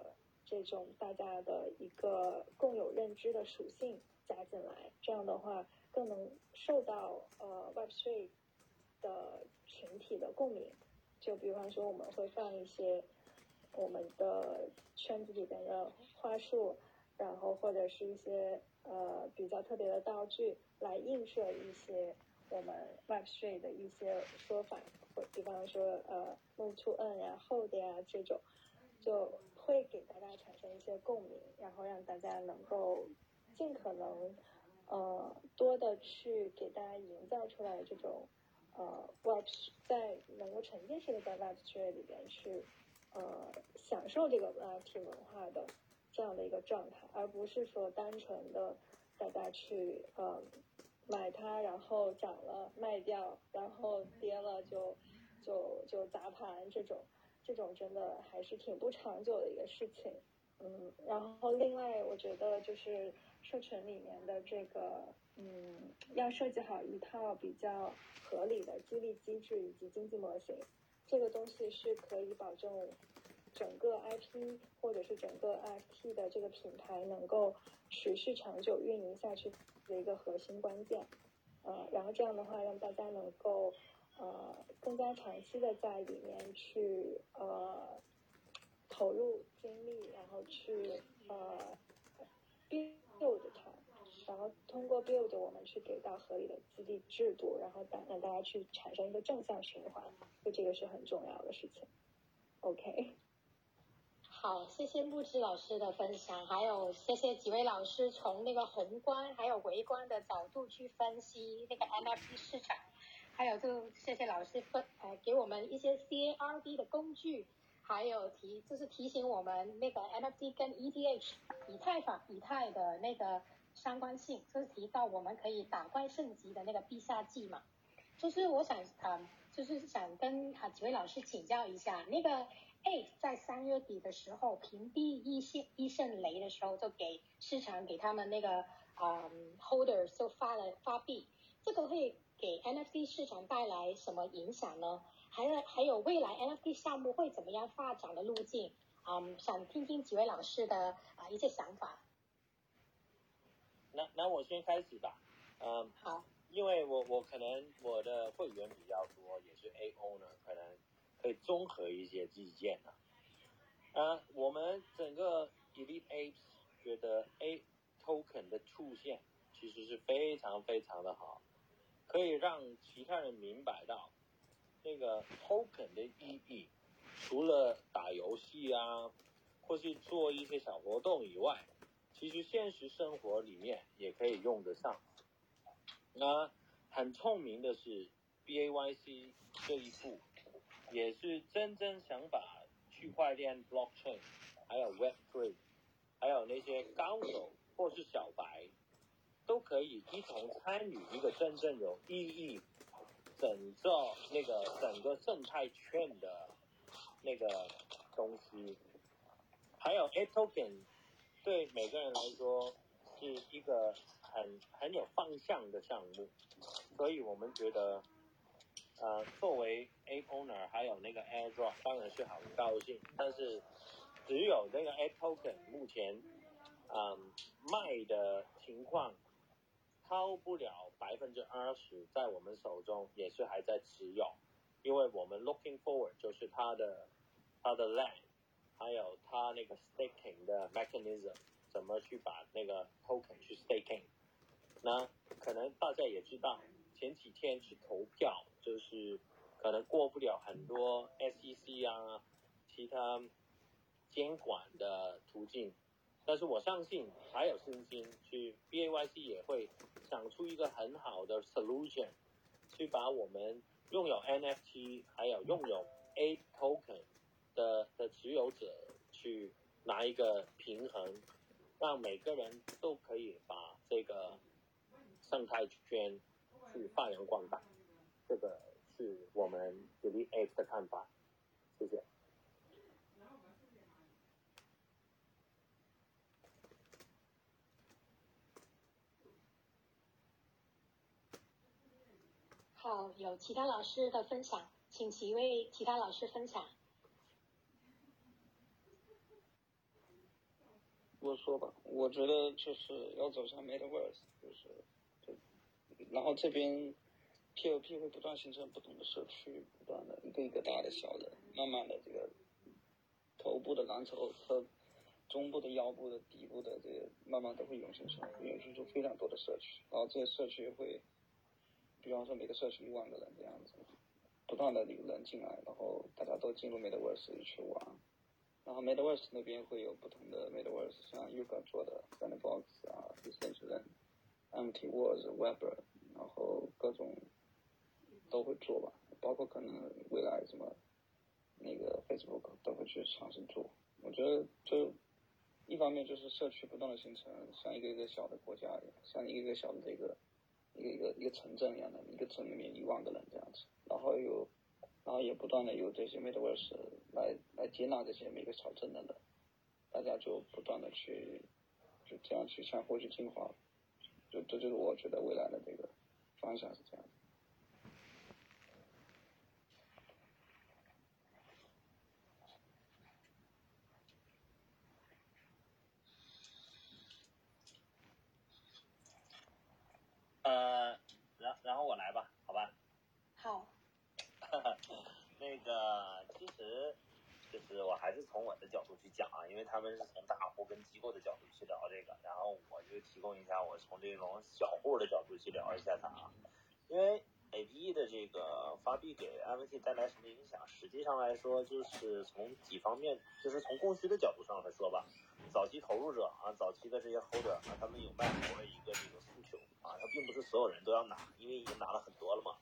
这种大家的一个共有认知的属性加进来，这样的话更能受到呃 Web3 的群体的共鸣。就比方说我们会放一些我们的圈子里边的话术，然后或者是一些呃比较特别的道具来映射一些我们 Web3 的一些说法。或比方说，呃，move to n 呀，hold 呀这种，就会给大家产生一些共鸣，然后让大家能够尽可能，呃，多的去给大家营造出来这种，呃，web 在能够沉浸式的在 web 里边去，呃，享受这个 NFT 文化的这样的一个状态，而不是说单纯的大家去，呃。买它，然后涨了卖掉，然后跌了就就就砸盘，这种这种真的还是挺不长久的一个事情。嗯，然后另外我觉得就是社群里面的这个，嗯，要设计好一套比较合理的激励机制以及经济模型，这个东西是可以保证整个 IP 或者是整个 FT 的这个品牌能够持续长久运营下去。的一个核心关键，呃，然后这样的话，让大家能够呃更加长期的在里面去呃投入精力，然后去呃 build 它，然后通过 build 我们去给到合理的激励制度，然后让让大家去产生一个正向循环，就这个是很重要的事情。OK。好，谢谢木之老师的分享，还有谢谢几位老师从那个宏观还有微观的角度去分析那个 NFT 市场，还有就谢谢老师分呃给我们一些 CARD 的工具，还有提就是提醒我们那个 NFT 跟 ETH 以太坊以太的那个相关性，就是提到我们可以打怪升级的那个必杀技嘛，就是我想啊就是想跟啊几位老师请教一下那个。A 在三月底的时候屏蔽一线一线雷的时候，就给市场给他们那个嗯 holder 就发了发币，这个会给 NFT 市场带来什么影响呢？还有还有未来 NFT 项目会怎么样发展的路径？嗯，想听听几位老师的啊一些想法。那那我先开始吧，嗯，好，因为我我可能我的会员比较多，也是 A owner 可能。可以综合一些意见啊。啊，我们整个 Elite Apes 觉得 A Token 的出现其实是非常非常的好，可以让其他人明白到那个 Token 的意义，除了打游戏啊，或是做一些小活动以外，其实现实生活里面也可以用得上。那很聪明的是 BAYC 这一步。也是真正想把区块链 blockchain，还有 Web3，还有那些高手或是小白，都可以一同参与一个真正有意义、整个那个整个生态圈的那个东西。还有 A token，对每个人来说是一个很很有方向的项目，所以我们觉得。呃，作为 A owner，还有那个 airdrop，当然是很高兴。但是，只有那个 A token 目前，嗯，卖的情况超不了百分之二十，在我们手中也是还在持有，因为我们 looking forward 就是它的它的 land 还有它那个 staking 的 mechanism，怎么去把那个 token 去 staking。那可能大家也知道，前几天去投票，就是可能过不了很多 SEC 啊，其他监管的途径。但是我相信还有信心，去 BAYC 也会想出一个很好的 solution，去把我们拥有 NFT 还有拥有 A token 的的持有者去拿一个平衡，让每个人都可以把这个生态圈去发扬光大。这个是我们 Delete X 的看法，谢谢。好，有其他老师的分享，请几位其他老师分享。我说吧，我觉得就是要走向 Metaverse，就是，然后这边 P2P 会不断形成不同的社区，不断的一个一个大的小的，慢慢的这个头部的蓝筹和中部的腰部的底部的这个慢慢都会涌现出来，涌现出非常多的社区，然后这些社区会。比方说每个社区一万个人这样子，不断的有人进来，然后大家都进入 Metaverse 去玩，然后 Metaverse 那边会有不同的 Metaverse，像 Yuga 做的 Sandbox 啊，Decentraland，MT World、Webber，然后各种都会做吧，包括可能未来什么那个 Facebook 都会去尝试做。我觉得就一方面就是社区不断的形成，像一个一个小的国家一样，像一个一个小的这个。一个一个一个城镇一样的，一个城里面一万个人这样子，然后有，然后也不断的有这些 Metaverse 来来接纳这些每个小镇的人，大家就不断的去，就这样去相互去进化，就这就是我觉得未来的这个方向是这样然然后我来吧，好吧？好。那个其实，是我还是从我的角度去讲啊，因为他们是从大户跟机构的角度去聊这个，然后我就提供一下我从这种小户的角度去聊一下它啊。因为 APE 的这个发币给 NFT 带来什么影响？实际上来说，就是从几方面，就是从供需的角度上来说吧。早期投入者啊，早期的这些 holder 啊，他们有卖猴的一个这个诉求啊，他并不是所有人都要拿，因为已经拿了很多了嘛。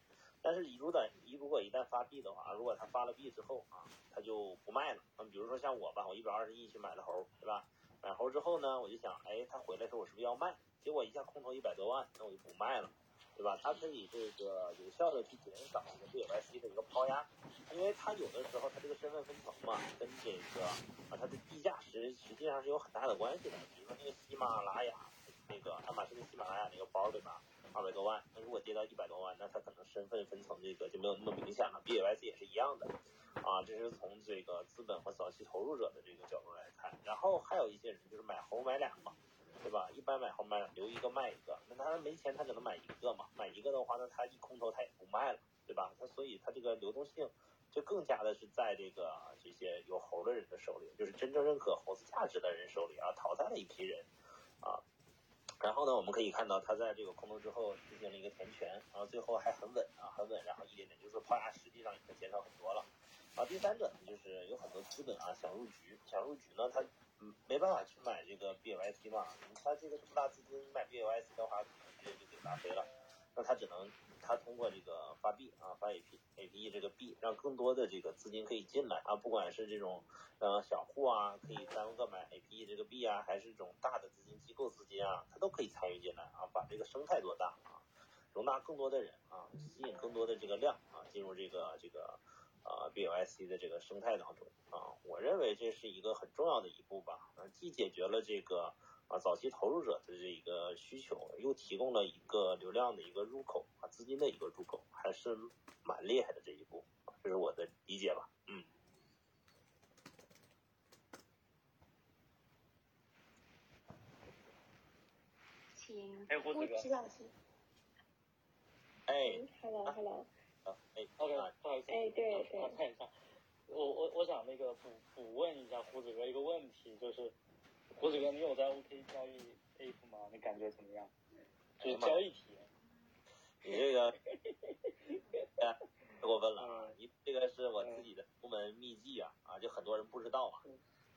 但是一如的一如果一旦发币的话，如果他发了币之后啊，他就不卖了。那比如说像我吧，我一百二十亿去买了猴，对吧？买猴之后呢，我就想，哎，他回来的时候我是不是要卖？结果一下空投一百多万，那我就不卖了。对吧？它可以这个有效的去减少一个 BYC 的一个抛压，因为它有的时候它这个身份分层嘛，跟这个啊它的地价实实际上是有很大的关系的。比如说那个喜马拉雅那个爱马仕的喜马拉雅那个包对吧？二百多万，那如果跌到一百多万，那它可能身份分层这个就没有那么明显了。BYC 也是一样的，啊，这是从这个资本和早期投入者的这个角度来看。然后还有一些人就是买猴买俩嘛。对吧？一般买后卖留一个卖一个，那他没钱，他只能买一个嘛。买一个的话，那他一空头他也不卖了，对吧？他所以他这个流动性就更加的是在这个这些有猴的人的手里，就是真正认可猴子价值的人手里啊，淘汰了一批人啊。然后呢，我们可以看到他在这个空头之后进行了一个填权，然后最后还很稳啊，很稳，然后一点点就是抛压，实际上已经减少很多了。啊，第三个，就是有很多资本啊想入局，想入局呢，他。嗯，没办法去买这个 BYC 嘛，他这个这么大资金买 BYC 的话，可能直接就给拉黑了。那他只能他通过这个发币啊，发 AP APE 这个币，让更多的这个资金可以进来啊，不管是这种呃小户啊，可以单个买 APE 这个币啊，还是这种大的资金机构资金啊，他都可以参与进来啊，把这个生态做大啊，容纳更多的人啊，吸引更多的这个量啊，进入这个这个。啊，BYC 的这个生态当中啊，我认为这是一个很重要的一步吧。啊，既解决了这个啊早期投入者的这一个需求，又提供了一个流量的一个入口啊，资金的一个入口，还是蛮厉害的这一步。这是我的理解吧。嗯。请胡子老师。哎，Hello，Hello。哎，OK，不好意思，哎，对对，我看一下，我我我想那个补补问一下胡子哥一个问题，就是胡子哥，你有在 OK 交易 Ape 吗？你感觉怎么样？就是交易体验。你这个，太过分了啊！你这个是我自己的独门秘技啊啊，就很多人不知道啊。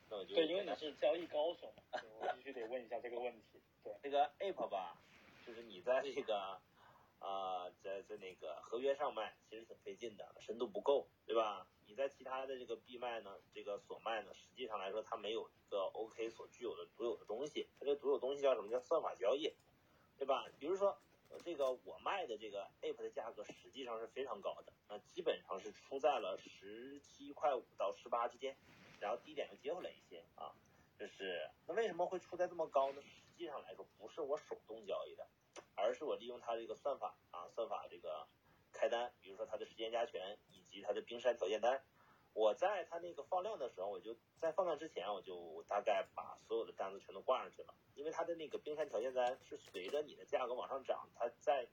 那我就对，因为你是交易高手嘛，我必须得问一下这个问题。对，这个 APP 吧，就是你在这个啊，在那个合约上卖，其实挺费劲的，深度不够，对吧？你在其他的这个闭卖呢，这个所卖呢，实际上来说，它没有一个 OK 所具有的独有的东西。它这独有东西叫什么？叫算法交易，对吧？比如说。这个我卖的这个 Ape 的价格实际上是非常高的，那基本上是出在了十七块五到十八之间，然后低点又接回来一些啊，就是那为什么会出在这么高呢？实际上来说不是我手动交易的，而是我利用它这个算法啊，算法这个开单，比如说它的时间加权以及它的冰山条件单。我在它那个放量的时候，我就在放量之前，我就大概把所有的单子全都挂上去了。因为它的那个冰山条件单是随着你的价格往上涨，它在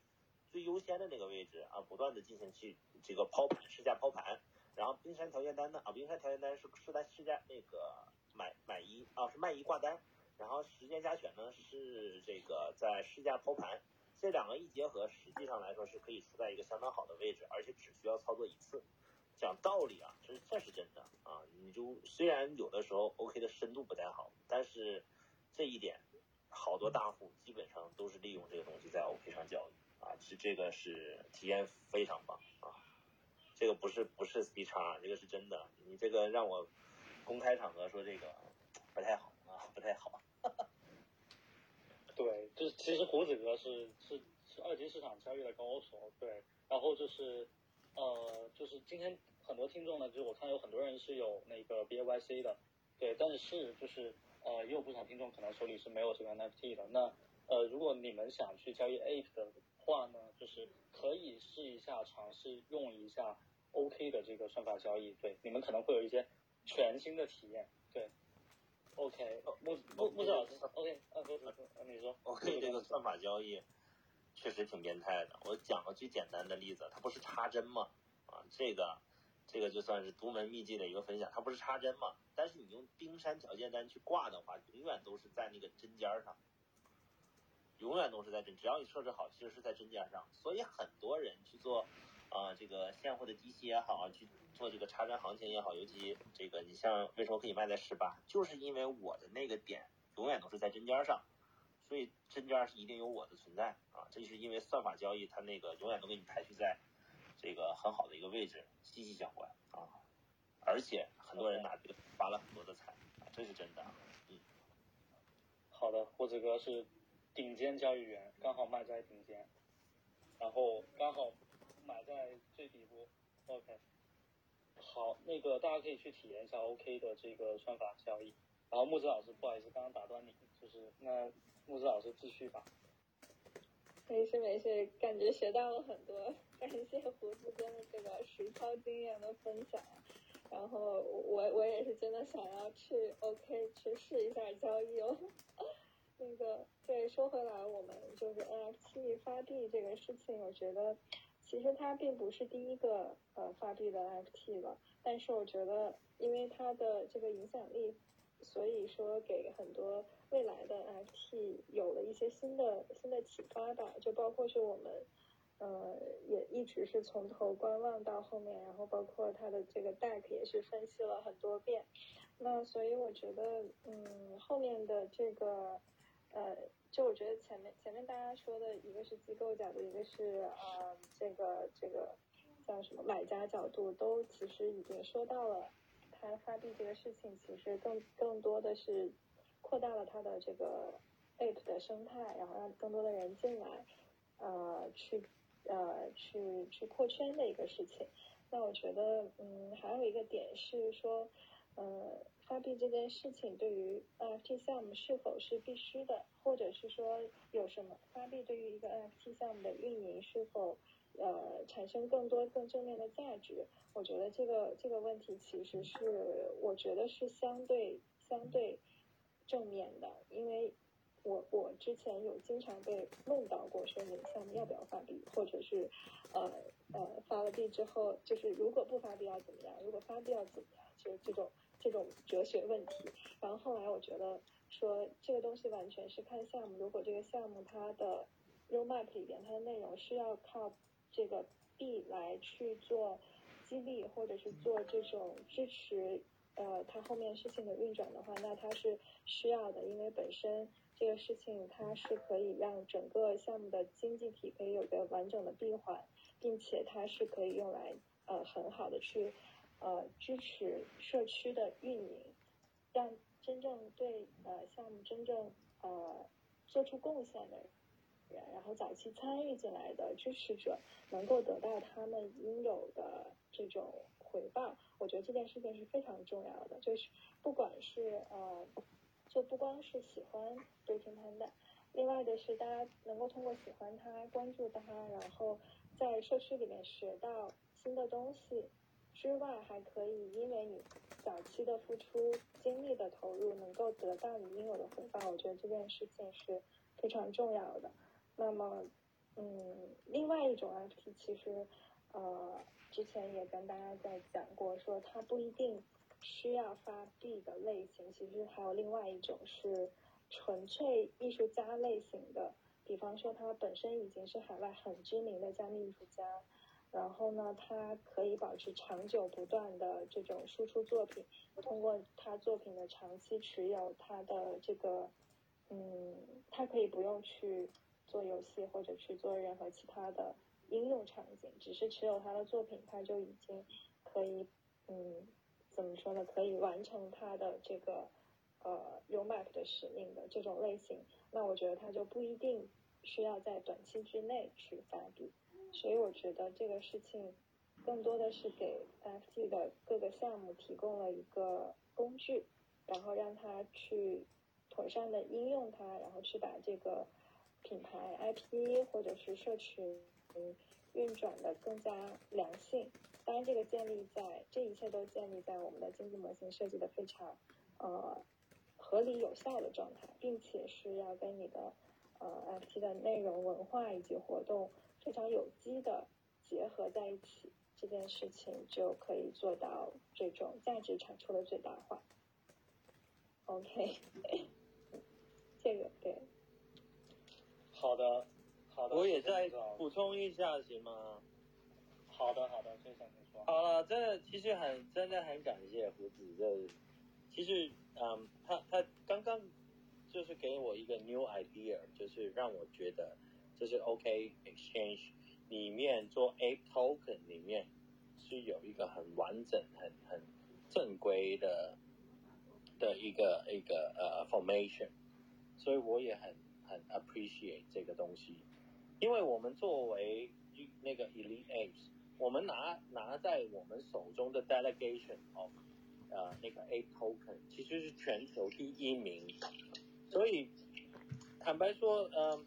最优先的那个位置啊，不断的进行去这个抛盘试价抛盘。然后冰山条件单呢啊，冰山条件单是是在试价那个买买一啊是卖一挂单，然后时间加权呢是这个在试价抛盘，这两个一结合，实际上来说是可以处在一个相当好的位置，而且只需要操作一次。讲道理啊，这这是真的啊！你就虽然有的时候 OK 的深度不太好，但是这一点好多大户基本上都是利用这个东西在 OK 上交易啊，是这个是体验非常棒啊！这个不是不是 C 叉，这个是真的。你这个让我公开场合说这个不太好啊，不太好。对，就是其实胡子哥是是是二级市场交易的高手，对，然后就是。呃，就是今天很多听众呢，就是我看有很多人是有那个 B A Y C 的，对，但是就是呃，也有不少听众可能手里是没有这个 N F T 的。那呃，如果你们想去交易 Ape 的话呢，就是可以试一下尝试用一下 O K 的这个算法交易，对，你们可能会有一些全新的体验。对，O K，木木木子老师，O K，啊，不不不，你说，O K 这个算法交易。确实挺变态的。我讲个最简单的例子，它不是插针吗？啊，这个，这个就算是独门秘籍的一个分享。它不是插针吗？但是你用冰山条件单去挂的话，永远都是在那个针尖上，永远都是在针。只要你设置好，其实是在针尖上。所以很多人去做啊，这个现货的低吸也好，去做这个插针行情也好，尤其这个你像为什么可以卖在十八，就是因为我的那个点永远都是在针尖上。所以针尖是一定有我的存在啊，这就是因为算法交易它那个永远都给你排序在这个很好的一个位置，息息相关啊。而且很多人拿这个发了很多的财，这是真的。嗯。好的，胡子哥是顶尖交易员，刚好卖在顶尖，然后刚好买在最底部。OK。好，那个大家可以去体验一下 OK 的这个算法交易。然后木子老师，不好意思，刚刚打断你，就是那。木子老师继续吧。没事没事，感觉学到了很多，感谢胡子哥的这个实操经验的分享。然后我我也是真的想要去 OK 去试一下交易哦。那个对，说回来，我们就是 NFT 发币这个事情，我觉得其实它并不是第一个呃发币的 FT 了，但是我觉得因为它的这个影响力，所以说给很多。未来的 FT 有了一些新的新的启发吧，就包括是我们，呃，也一直是从头观望到后面，然后包括它的这个 deck 也是分析了很多遍。那所以我觉得，嗯，后面的这个，呃，就我觉得前面前面大家说的一个是机构角度，一个是呃这个这个叫什么买家角度，都其实已经说到了，它发币这个事情其实更更多的是。扩大了它的这个 ape 的生态，然后让更多的人进来，呃，去呃去去扩圈的一个事情。那我觉得，嗯，还有一个点是说，呃，发币这件事情对于 NFT 项目是否是必须的，或者是说有什么发币对于一个 NFT 项目的运营是否呃产生更多更正面的价值？我觉得这个这个问题其实是我觉得是相对相对。正面的，因为我我之前有经常被问到过，说你项目要不要发币，或者是呃呃发了币之后，就是如果不发币要怎么样，如果发币要怎么样，就是这种这种哲学问题。然后后来我觉得说这个东西完全是看项目，如果这个项目它的 roadmap 里边它的内容是要靠这个币来去做激励，或者是做这种支持。呃，它后面事情的运转的话，那它是需要的，因为本身这个事情它是可以让整个项目的经济体可以有个完整的闭环，并且它是可以用来呃很好的去呃支持社区的运营，让真正对呃项目真正呃做出贡献的人，然后早期参与进来的支持者能够得到他们应有的这种。回报，我觉得这件事情是非常重要的。就是不管是呃，就不光是喜欢 Breaking Panda，另外的是大家能够通过喜欢它、关注它，然后在社区里面学到新的东西之外，还可以因为你早期的付出、精力的投入，能够得到你应有的回报。我觉得这件事情是非常重要的。那么，嗯，另外一种 IP 其实呃。之前也跟大家在讲过，说它不一定需要发币的类型，其实还有另外一种是纯粹艺术家类型的，比方说他本身已经是海外很知名的加密艺术家，然后呢，他可以保持长久不断的这种输出作品，通过他作品的长期持有，他的这个，嗯，他可以不用去做游戏或者去做任何其他的。应用场景只是持有他的作品，他就已经可以，嗯，怎么说呢？可以完成他的这个呃，romap 的使命的这种类型，那我觉得他就不一定需要在短期之内去发布。所以我觉得这个事情更多的是给 FT 的各个项目提供了一个工具，然后让他去妥善的应用它，然后去把这个品牌 IP 或者是社群。运转的更加良性，当然这个建立在这一切都建立在我们的经济模型设计的非常呃合理有效的状态，并且是要跟你的呃 FT 的内容文化以及活动非常有机的结合在一起，这件事情就可以做到这种价值产出的最大化。OK，这个对，好的。好的，我也再补充一下，行吗？好的，好的，非常没错。好了，真的，其实很，真的很感谢胡子。这其实，嗯，他他刚刚就是给我一个 new idea，就是让我觉得，就是 OK exchange 里面做 A token 里面是有一个很完整、很很正规的的一个一个呃 formation，所以我也很很 appreciate 这个东西。因为我们作为那个 elite apes，我们拿拿在我们手中的 delegation of 呃那个 a token，其实是全球第一名。所以坦白说，呃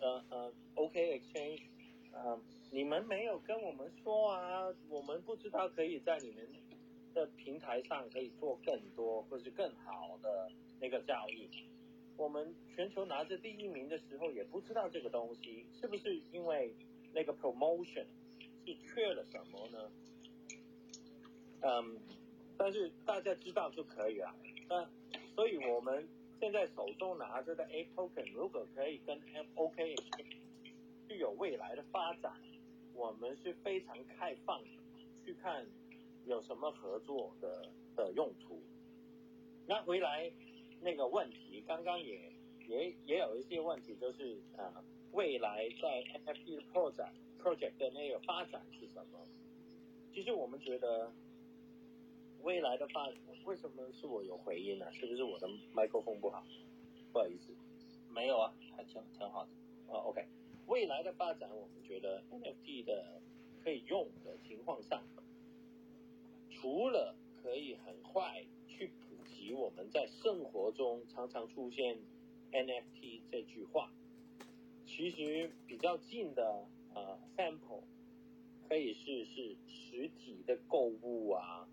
呃呃，OK exchange，呃，你们没有跟我们说啊，我们不知道可以在你们的平台上可以做更多或是更好的那个交易。我们全球拿着第一名的时候，也不知道这个东西是不是因为那个 promotion 是缺了什么呢？嗯，但是大家知道就可以了。那所以我们现在手中拿着的 A token 如果可以跟 OK 具有未来的发展，我们是非常开放去看有什么合作的的用途。那回来。那个问题刚刚也也也有一些问题，就是啊，未来在 NFT 的 proje project 的那个发展是什么？其实我们觉得未来的发，为什么是我有回音呢？是不是我的麦克风不好？不好意思，没有啊，还挺挺好的。哦，OK，未来的发展，我们觉得 NFT 的可以用的情况下，除了可以很快去普及。我们在生活中常常出现 NFT 这句话，其实比较近的呃 sample 可以是是实体的购物啊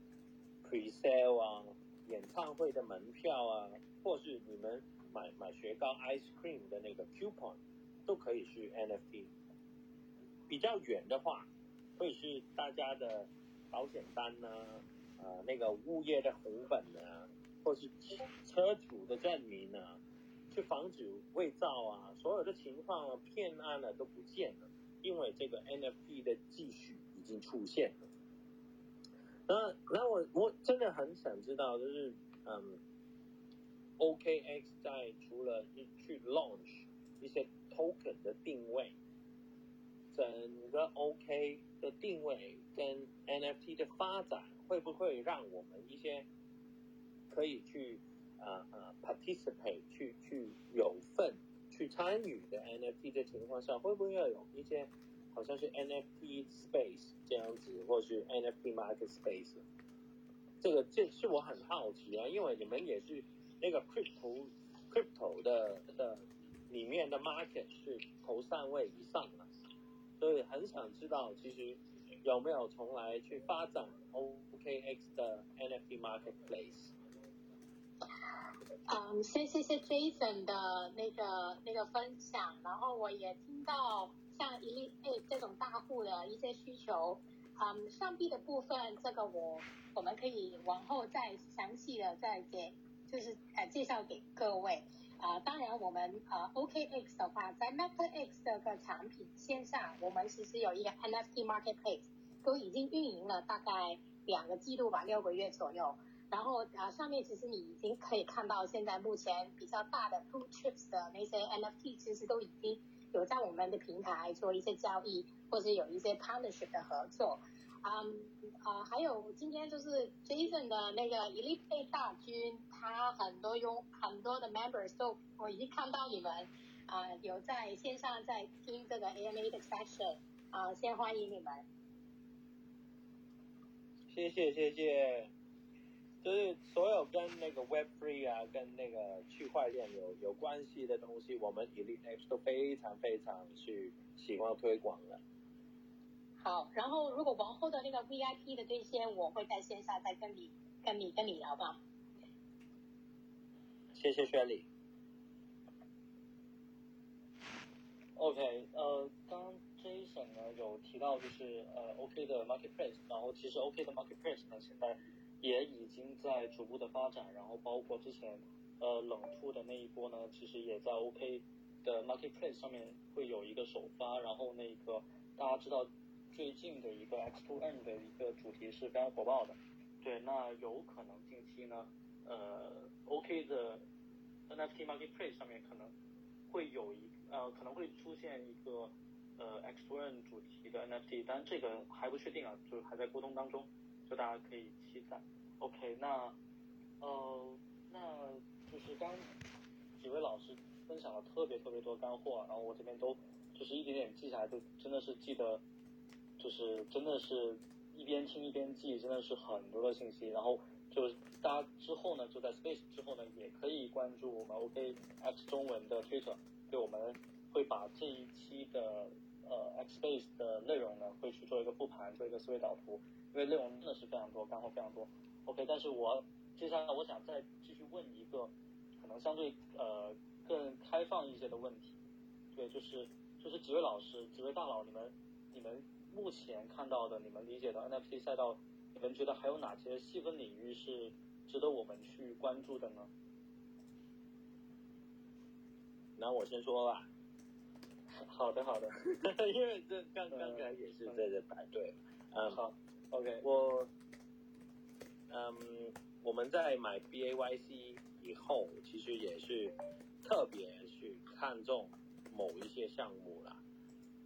，pre sale 啊，演唱会的门票啊，或是你们买买雪糕 ice cream 的那个 coupon 都可以是 NFT。比较远的话，会是大家的保险单呢，呃，那个物业的红本呢，或是车主的证明呢，去防止伪造啊，所有的情况骗案呢都不见了，因为这个 NFT 的继续已经出现了。那那我我真的很想知道，就是嗯，OKX 在除了去 launch 一些 token 的定位。整个 OK 的定位跟 NFT 的发展，会不会让我们一些可以去啊啊 participate 去去有份去参与的 NFT 的情况下，会不会要有一些好像是 NFT space 这样子，或是 NFT market space？这个这是我很好奇啊，因为你们也是那个 crypto crypto 的的里面的 market 是头三位以上的。所以很想知道，其实有没有从来去发展 OKX 的 NFT marketplace？嗯，先谢谢 Jason 的那个那个分享，然后我也听到像一类这种大户的一些需求。嗯，上币的部分，这个我我们可以往后再详细的再给，就是呃介绍给各位。啊，当然我们呃 OKX 的话，在 MetaX 这个产品线上，我们其实有一个 NFT marketplace，都已经运营了大概两个季度吧，六个月左右。然后啊，上面其实你已经可以看到，现在目前比较大的 blue chips 的那些 NFT，其实都已经有在我们的平台做一些交易，或者有一些 partnership 的合作。嗯啊，还有今天就是 Jason 的那个 Elite 大军，他很多用很多的 members 都我已经看到你们啊有在线上在听这个 AMA 的 session 啊，先欢迎你们。谢谢谢谢，就是所有跟那个 Web Three 啊，跟那个区块链有有关系的东西，我们 Elite 都非常非常去喜欢推广的。好，然后如果往后的那个 VIP 的这些，我会在线下再跟你、跟你、跟你聊吧。谢谢薛理。OK，呃，刚 Jason 呢有提到就是呃 OK 的 Marketplace，然后其实 OK 的 Marketplace 呢现在也已经在逐步的发展，然后包括之前呃冷兔的那一波呢，其实也在 OK 的 Marketplace 上面会有一个首发，然后那个大家知道。最近的一个 X2N 的一个主题是非常火爆的，对，那有可能近期呢，呃，OK 的 NFT Marketplace 上面可能会有一呃可能会出现一个呃 X2N 主题的 NFT，但这个还不确定啊，就是还在沟通当中，就大家可以期待。OK，那呃那就是刚几位老师分享了特别特别多干货，然后我这边都就是一点点记下来，就真的是记得。就是真的是一边听一边记，真的是很多的信息。然后就大家之后呢，就在 Space 之后呢，也可以关注我们 OKX 中文的推特，对，我们会把这一期的呃 X Space 的内容呢，会去做一个复盘，做一个思维导图，因为内容真的是非常多，干货非常多。OK，但是我接下来我想再继续问一个可能相对呃更开放一些的问题，对，就是就是几位老师，几位大佬，你们你们。目前看到的，你们理解的 NFT 赛道，你们觉得还有哪些细分领域是值得我们去关注的呢？那我先说吧。好的，好的。因为这刚刚才也是在这排队。嗯，好，OK。我，嗯，我们在买 BAYC 以后，其实也是特别去看重某一些项目啦，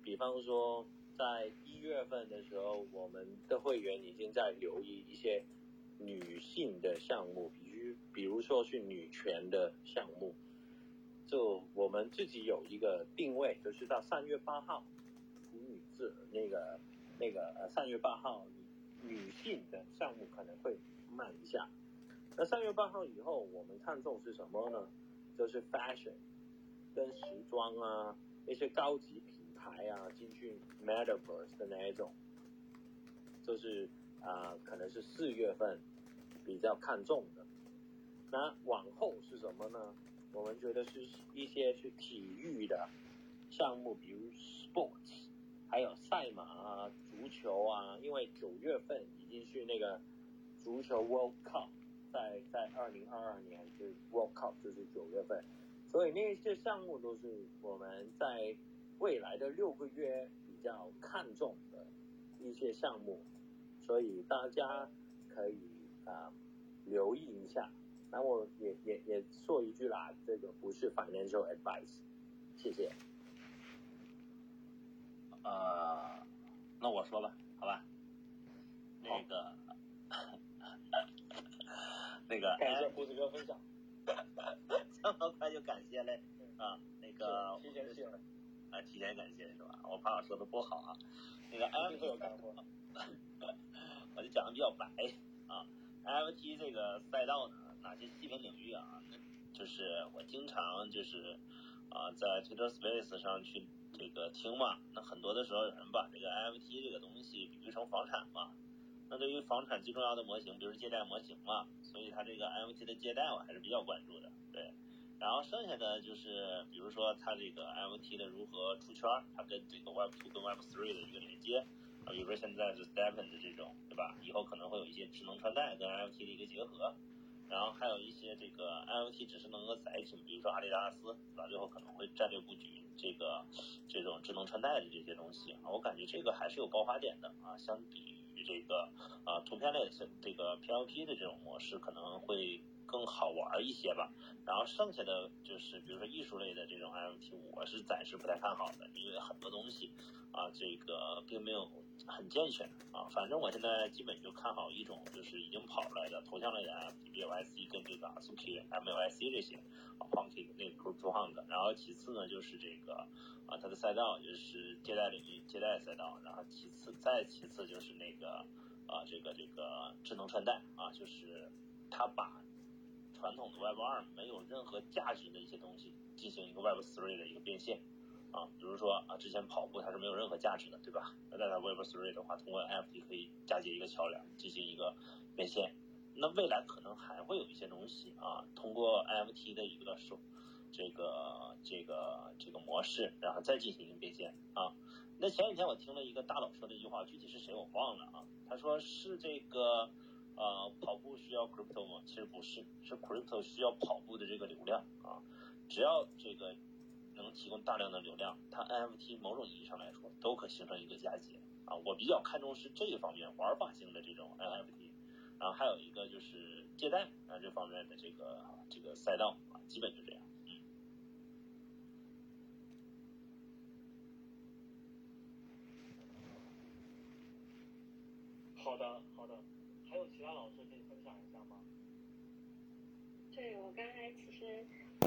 比方说。在一月份的时候，我们的会员已经在留意一些女性的项目，比如比如说是女权的项目。就我们自己有一个定位，就是到三月八号，处女字那个那个呃三月八号女女性的项目可能会慢一下。那三月八号以后，我们看重是什么呢？就是 fashion 跟时装啊，一些高级品。牌啊，进去 Metaverse 的那一种，就是啊，可能是四月份比较看重的。那往后是什么呢？我们觉得是一些是体育的项目，比如 sports，还有赛马啊、足球啊，因为九月份已经是那个足球 World Cup，在在二零二二年是 World Cup，就是九月份，所以那些项目都是我们在未来的六个月比较看重的一些项目，所以大家可以啊、留意一下。那我也也也说一句啦，这个不是 financial advice，谢谢。呃，那我说吧，好吧。那个，那个，感谢胡子哥分享，这么快就感谢嘞啊？那个，提前谢了，啊，提前感谢是吧？我怕我说的不好啊。那个一定会有干货。我就讲的比较白啊。NFT 这个赛道呢，哪些细分领域啊？就是我经常就是啊，在 Twitter Space 上去这个听嘛。那很多的时候有人把这个 NFT 这个东西比喻成房产嘛。那对于房产最重要的模型，比如借贷模型嘛，所以它这个 NFT 的借贷我还是比较关注的。对，然后剩下的就是比如说它这个 NFT 的如何出圈，它跟这个 Web 2跟 Web 3的一个连接。啊，比如说现在是 Stephen 的这种，对吧？以后可能会有一些智能穿戴跟 NFT 的一个结合，然后还有一些这个 I O T 只是能够载体，比如说阿迪达斯，对吧？最后可能会战略布局这个这种智能穿戴的这些东西啊，我感觉这个还是有爆发点的啊，相比于这个啊图片类的这个 PLP 的这种模式可能会更好玩一些吧。然后剩下的就是比如说艺术类的这种 NFT，我是暂时不太看好的，因为很多东西啊，这个并没有。很健全啊，反正我现在基本就看好一种，就是已经跑出来的头像类的 NFT BYC 跟这个 Suki M L I C 这些啊 p u n k 那个 Crypto Hunt，然后其次呢就是这个啊它的赛道就是借贷领域借贷赛道，然后其次再其次就是那个啊这个这个智能穿戴啊，就是它把传统的 Web 二没有任何价值的一些东西进行一个 Web 3的一个变现。啊，比如说啊，之前跑步它是没有任何价值的，对吧？那在 Web3 的话，通过 NFT 可以嫁接一个桥梁，进行一个变现。那未来可能还会有一些东西啊，通过 NFT 的一个手，这个这个这个模式，然后再进行一个变现啊。那前几天我听了一个大佬说的一句话，具体是谁我忘了啊。他说是这个呃跑步需要 Crypto 吗？其实不是，是 Crypto 需要跑步的这个流量啊。只要这个。能提供大量的流量，它 NFT 某种意义上来说都可形成一个嫁接啊。我比较看重是这一方面玩法性的这种 NFT，然后还有一个就是借贷啊这方面的这个这个赛道啊，基本就这样。嗯。好的，好的。还有其他老师可以分享一下吗？对，我刚才其实。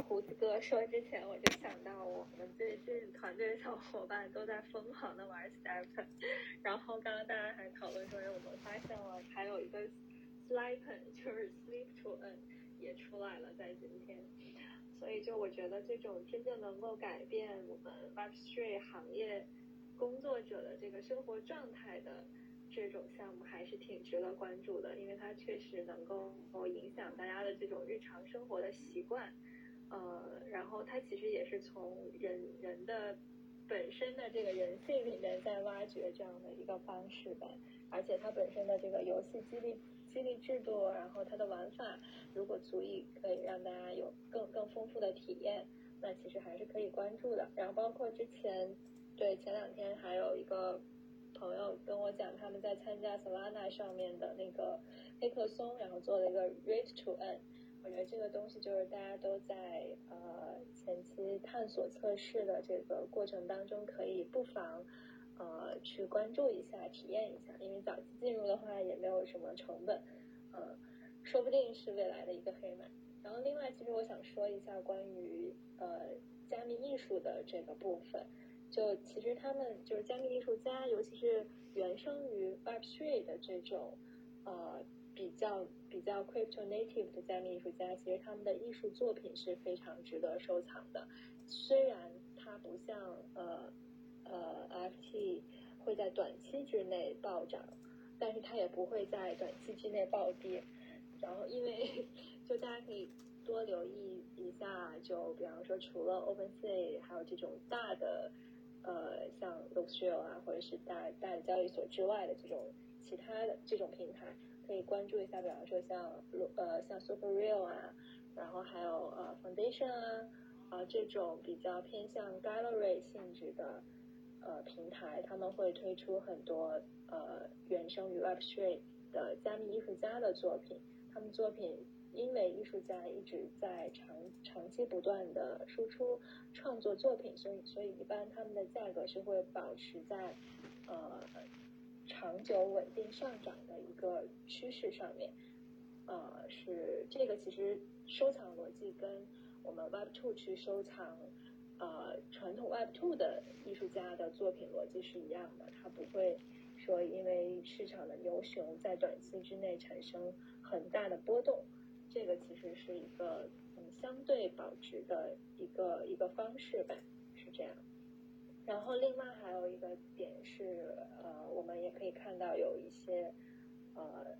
胡子哥说之前，我就想到我们最近团队小伙伴都在疯狂的玩 Step，然后刚刚大家还讨论说，我们发现了还有一个 Sleepen，就是 Sleep to N 也出来了在今天，所以就我觉得这种真正能够改变我们 Web3 行业工作者的这个生活状态的这种项目还是挺值得关注的，因为它确实能够影响大家的这种日常生活的习惯。呃，然后它其实也是从人人的本身的这个人性里面在挖掘这样的一个方式吧，而且它本身的这个游戏激励激励制度，然后它的玩法如果足以可以让大家有更更丰富的体验，那其实还是可以关注的。然后包括之前对前两天还有一个朋友跟我讲，他们在参加 Solana 上面的那个黑客松，然后做了一个 Rate to Earn。我觉得这个东西就是大家都在呃前期探索测试的这个过程当中，可以不妨呃去关注一下、体验一下，因为早期进入的话也没有什么成本，嗯，说不定是未来的一个黑马。然后另外，其实我想说一下关于呃加密艺术的这个部分，就其实他们就是加密艺术家，尤其是原生于 Web3 的这种呃。比较比较 crypto native 的加密艺术家，其实他们的艺术作品是非常值得收藏的。虽然它不像呃呃 FT 会在短期之内暴涨，但是它也不会在短期之内暴跌。然后因为就大家可以多留意一下，就比方说除了 OpenSea，还有这种大的呃像 l u x r i o 啊，或者是大大的交易所之外的这种其他的这种平台，可以关注一下，比方说像呃像 SuperReal 啊，然后还有呃 Foundation 啊啊这种比较偏向 Gallery 性质的呃平台，他们会推出很多呃原生于 Web3 的加密艺术家的作品，他们作品。因为艺术家一直在长长期不断的输出创作作品，所以所以一般他们的价格是会保持在呃长久稳定上涨的一个趋势上面。呃，是这个其实收藏逻辑跟我们 Web Two 去收藏呃传统 Web Two 的艺术家的作品逻辑是一样的，它不会说因为市场的牛熊在短期之内产生很大的波动。这个其实是一个嗯相对保值的一个一个方式吧，是这样。然后另外还有一个点是，呃，我们也可以看到有一些呃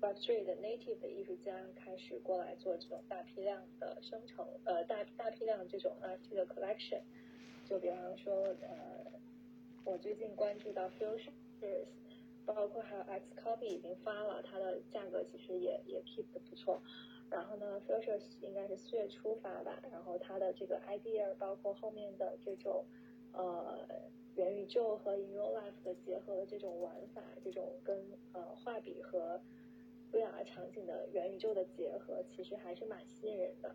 Web3 的 native 的艺术家开始过来做这种大批量的生成，呃，大大批量这种 NFT 的 collection。就比方说，呃，我最近关注到 Futures。包括还有 X Copy 已经发了，它的价格其实也也 keep 的不错。然后呢，Futures 应该是四月初发吧，然后它的这个 idea 包括后面的这种呃元宇宙和 In Real Life 的结合的这种玩法，这种跟呃画笔和 VR 场景的元宇宙的结合，其实还是蛮吸引人的。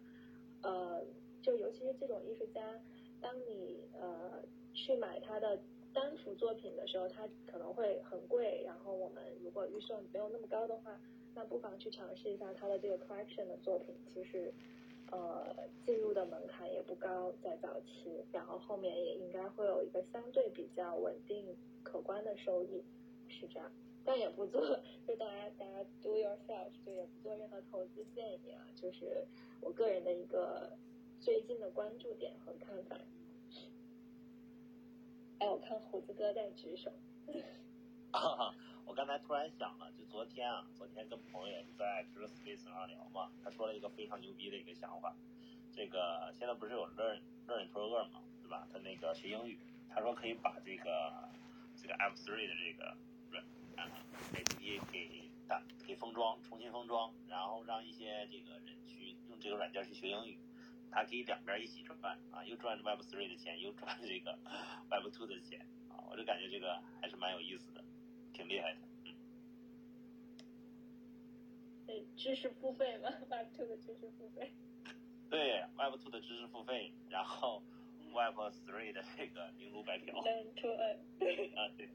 呃，就尤其是这种艺术家，当你呃去买他的。单幅作品的时候，它可能会很贵。然后我们如果预算没有那么高的话，那不妨去尝试一下它的这个 collection 的作品。其实，呃，进入的门槛也不高，在早期，然后后面也应该会有一个相对比较稳定、可观的收益，是这样。但也不做，就大家大家 do yourself，就也不做任何投资建议啊，就是我个人的一个最近的关注点和看法。哎，我看胡子哥在举手。我刚才突然想了，就昨天啊，昨天跟朋友在 t r u Space 上聊嘛，他说了一个非常牛逼的一个想法。这个现在不是有 Learn Learn to Learn 嘛，对吧？他那个学英语，他说可以把这个这个 F3 的这个软啊给给打给封装，重新封装，然后让一些这个人去用这个软件去学英语。它可以两边一起赚啊，又赚 Web Three 的钱，又赚这个 Web Two 的钱啊，我就感觉这个还是蛮有意思的，挺厉害的。嗯。对，知识付费嘛，Web Two 的知识付费。对，Web Two 的知识付费，然后 Web Three 的这个明炉白嫖。啊，对。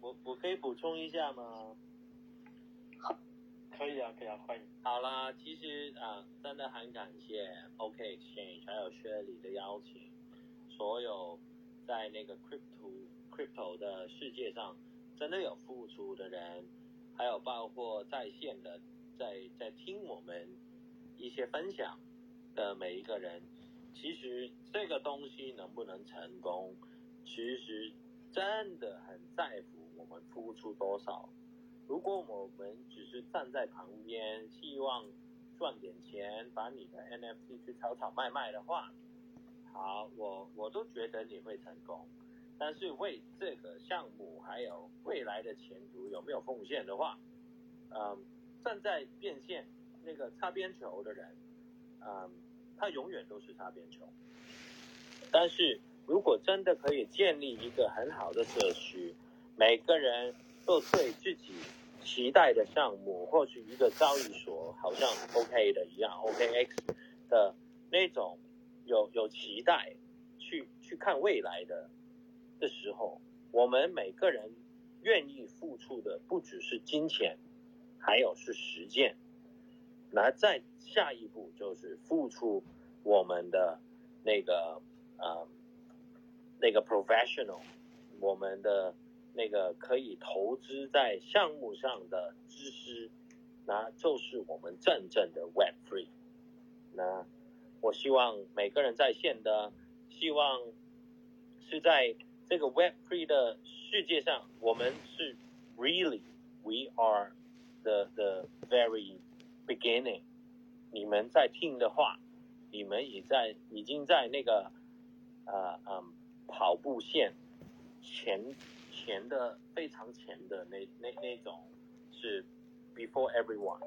我我可以补充一下吗？可以啊，可以啊，欢迎。好啦，其实啊，真的很感谢 OK Exchange 还有薛里的邀请，所有在那个 Crypto Crypto 的世界上真的有付出的人，还有包括在线的在在听我们一些分享的每一个人，其实这个东西能不能成功，其实真的很在乎我们付出多少。如果我们只是站在旁边，希望赚点钱，把你的 NFT 去炒炒卖卖的话，好，我我都觉得你会成功。但是为这个项目还有未来的前途有没有奉献的话，嗯，站在变现那个擦边球的人，嗯，他永远都是擦边球。但是如果真的可以建立一个很好的社区，每个人都对自己。期待的项目，或许一个交易所好像 OK 的一样，OKX 的那种有有期待去去看未来的的时候，我们每个人愿意付出的不只是金钱，还有是实践。那再下一步就是付出我们的那个呃那个 professional，我们的。那个可以投资在项目上的知识，那就是我们真正的 Web Three。那我希望每个人在线的，希望是在这个 Web Three 的世界上，我们是 Really We are the the very beginning，你们在听的话，你们也在已经在那个呃嗯跑步线前前的非常前的那那那种是 before everyone，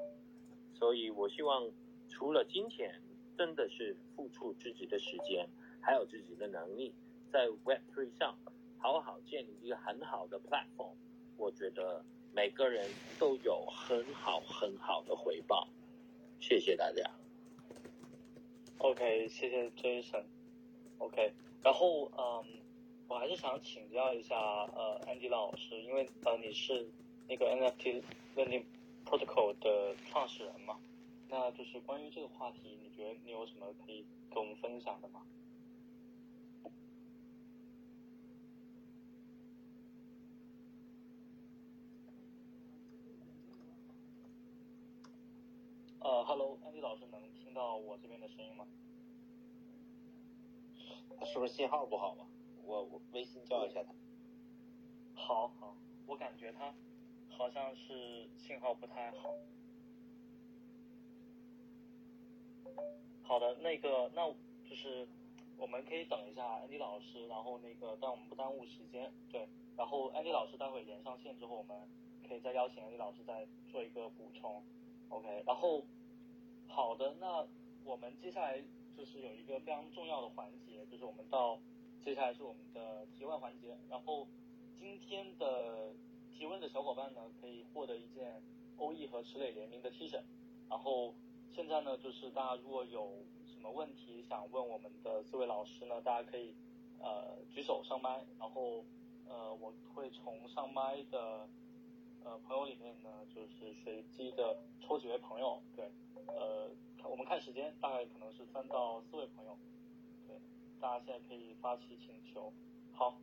所以我希望除了金钱，真的是付出自己的时间，还有自己的能力，在 Web3 上好好建立一个很好的 platform，我觉得每个人都有很好很好的回报。谢谢大家。OK，谢谢 Jason。OK，然后嗯，我还是想请教一下呃 Andy 老师，因为呃你是那个 NFT Lending Protocol 的创始人嘛，那就是关于这个话题，你觉得你有什么可以跟我们分享的吗？呃，Hello，Andy 老师能听到我这边的声音吗？是不是信号不好啊？我我微信叫一下他。好好，我感觉他好像是信号不太好。好的，那个那就是我们可以等一下安迪老师，然后那个但我们不耽误时间，对，然后安迪老师待会连上线之后，我们可以再邀请安迪老师再做一个补充，OK，然后好的，那我们接下来就是有一个非常重要的环节，就是我们到接下来是我们的提问环节，然后今天的提问的小伙伴呢，可以获得一件欧易和池磊联名的 T 恤，然后现在呢，就是大家如果有什么问题想问我们的四位老师呢，大家可以呃举手上麦，然后呃我会从上麦的呃朋友里面呢，就是随机的抽几位朋友，对，呃我们看时间，大概可能是三到四位朋友，大家现在可以发起请求。好，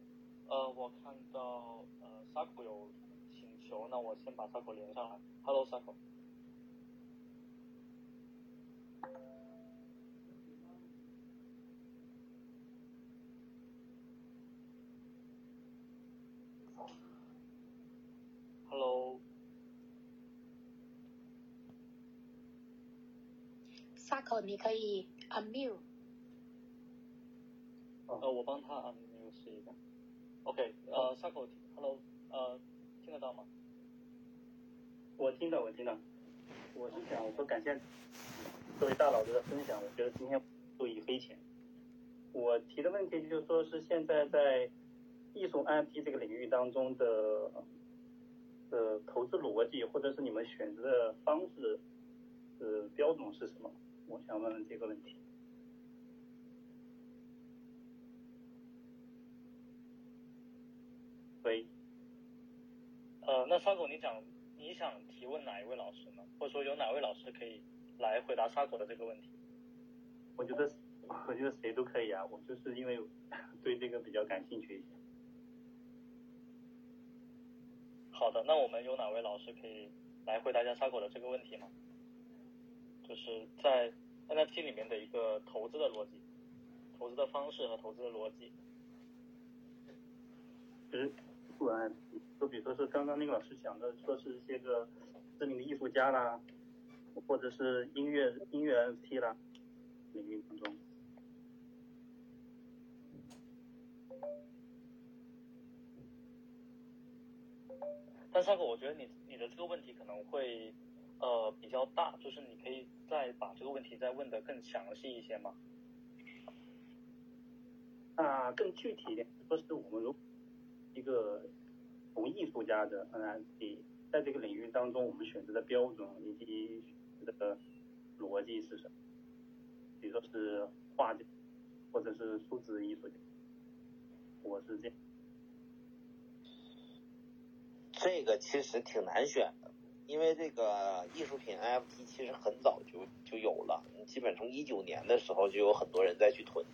呃我看到呃 Sako 有请求，那我先把 Sako 连上来。Hello Sako。Hello，Sako，你可以 unmute。呃，我帮他按那个试一下。OK，呃，Sako，Hello，呃，听得到吗？我听到，我听到。我是想我说感谢各位大佬的分享，我觉得今天受益匪浅。我提的问题就是说是现在在艺术 NFT 这个领域当中的呃投资逻辑，或者是你们选择的方式呃标准是什么？我想问问这个问题。喂，呃，那 Sako，你讲你想提问哪一位老师呢？或者说有哪位老师可以来回答 Sako 的这个问题？我觉得我觉得谁都可以啊，我就是因为对这个比较感兴趣一些。好的，那我们有哪位老师可以来回答一下 Sako 的这个问题吗？就是在 NFT 里面的一个投资的逻辑、投资的方式和投资的逻辑。就就比如说是刚刚那个老师讲的，说是一些个知名的艺术家啦，或者是音乐音乐 NFT 啦领域当中。但 Sako，我觉得你你的这个问题可能会呃比较大，就是你可以再把这个问题再问的更详细一些嘛？那更具体一点，说是我们如一个从艺术家的 NFT，在这个领域当中，我们选择的标准以及这个逻辑是什么？比如说是画家，或者是数字艺术家，我是这样。这个其实挺难选的，因为这个艺术品 NFT 其实很早就就有了，基本从一九年的时候就有很多人在去囤，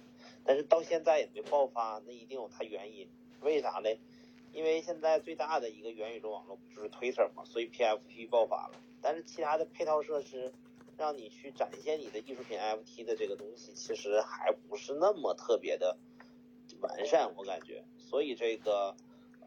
但是到现在也没爆发，那一定有它原因。为啥呢？因为现在最大的一个元宇宙网络不就是 Twitter 嘛，所以 PFP 爆发了。但是其他的配套设施，让你去展现你的艺术品 FT 的这个东西，其实还不是那么特别的完善，我感觉。所以这个。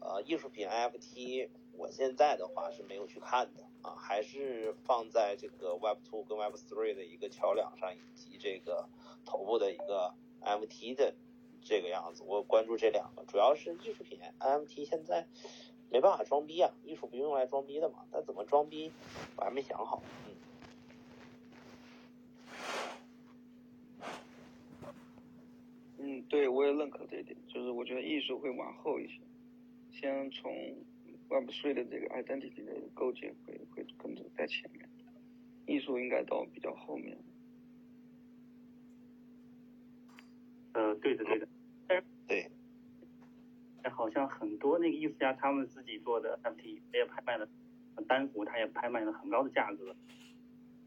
呃艺术品 FT，我现在的话是没有去看的啊，还是放在这个 Web Two 跟 Web Three 的一个桥梁上，以及这个头部的一个 MT 的这个样子。我关注这两个，主要是艺术品 NFT 现在没办法装逼啊，艺术不用来装逼的嘛，但怎么装逼我还没想好。嗯。嗯，对，我也认可这一点，就是我觉得艺术会往后一些，先从 Web3 的这个 identity 的构建会会跟着在前面，艺术应该到比较后面。呃，对的，对的，对，好像很多那个艺术家他们自己做的 NFT 也拍卖了单幅，他也拍卖了很高的价格，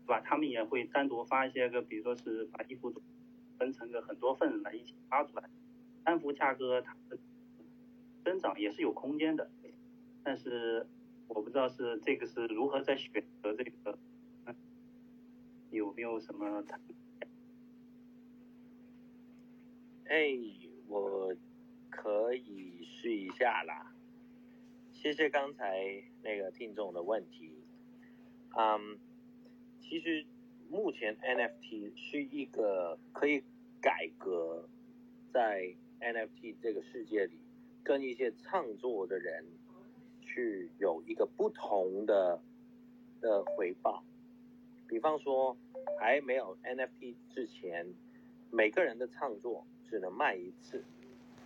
是吧？他们也会单独发一些个，比如说是把衣服分成个很多份来一起发出来，单幅价格它的增长也是有空间的，但是我不知道是这个是如何在选择这个，有没有什么？哎，我可以试一下啦。谢谢刚才那个听众的问题。嗯，其实目前 NFT 是一个可以改革在 NFT 这个世界里，跟一些创作的人去有一个不同的的回报。比方说，还没有 NFT 之前，每个人的创作。只能卖一次，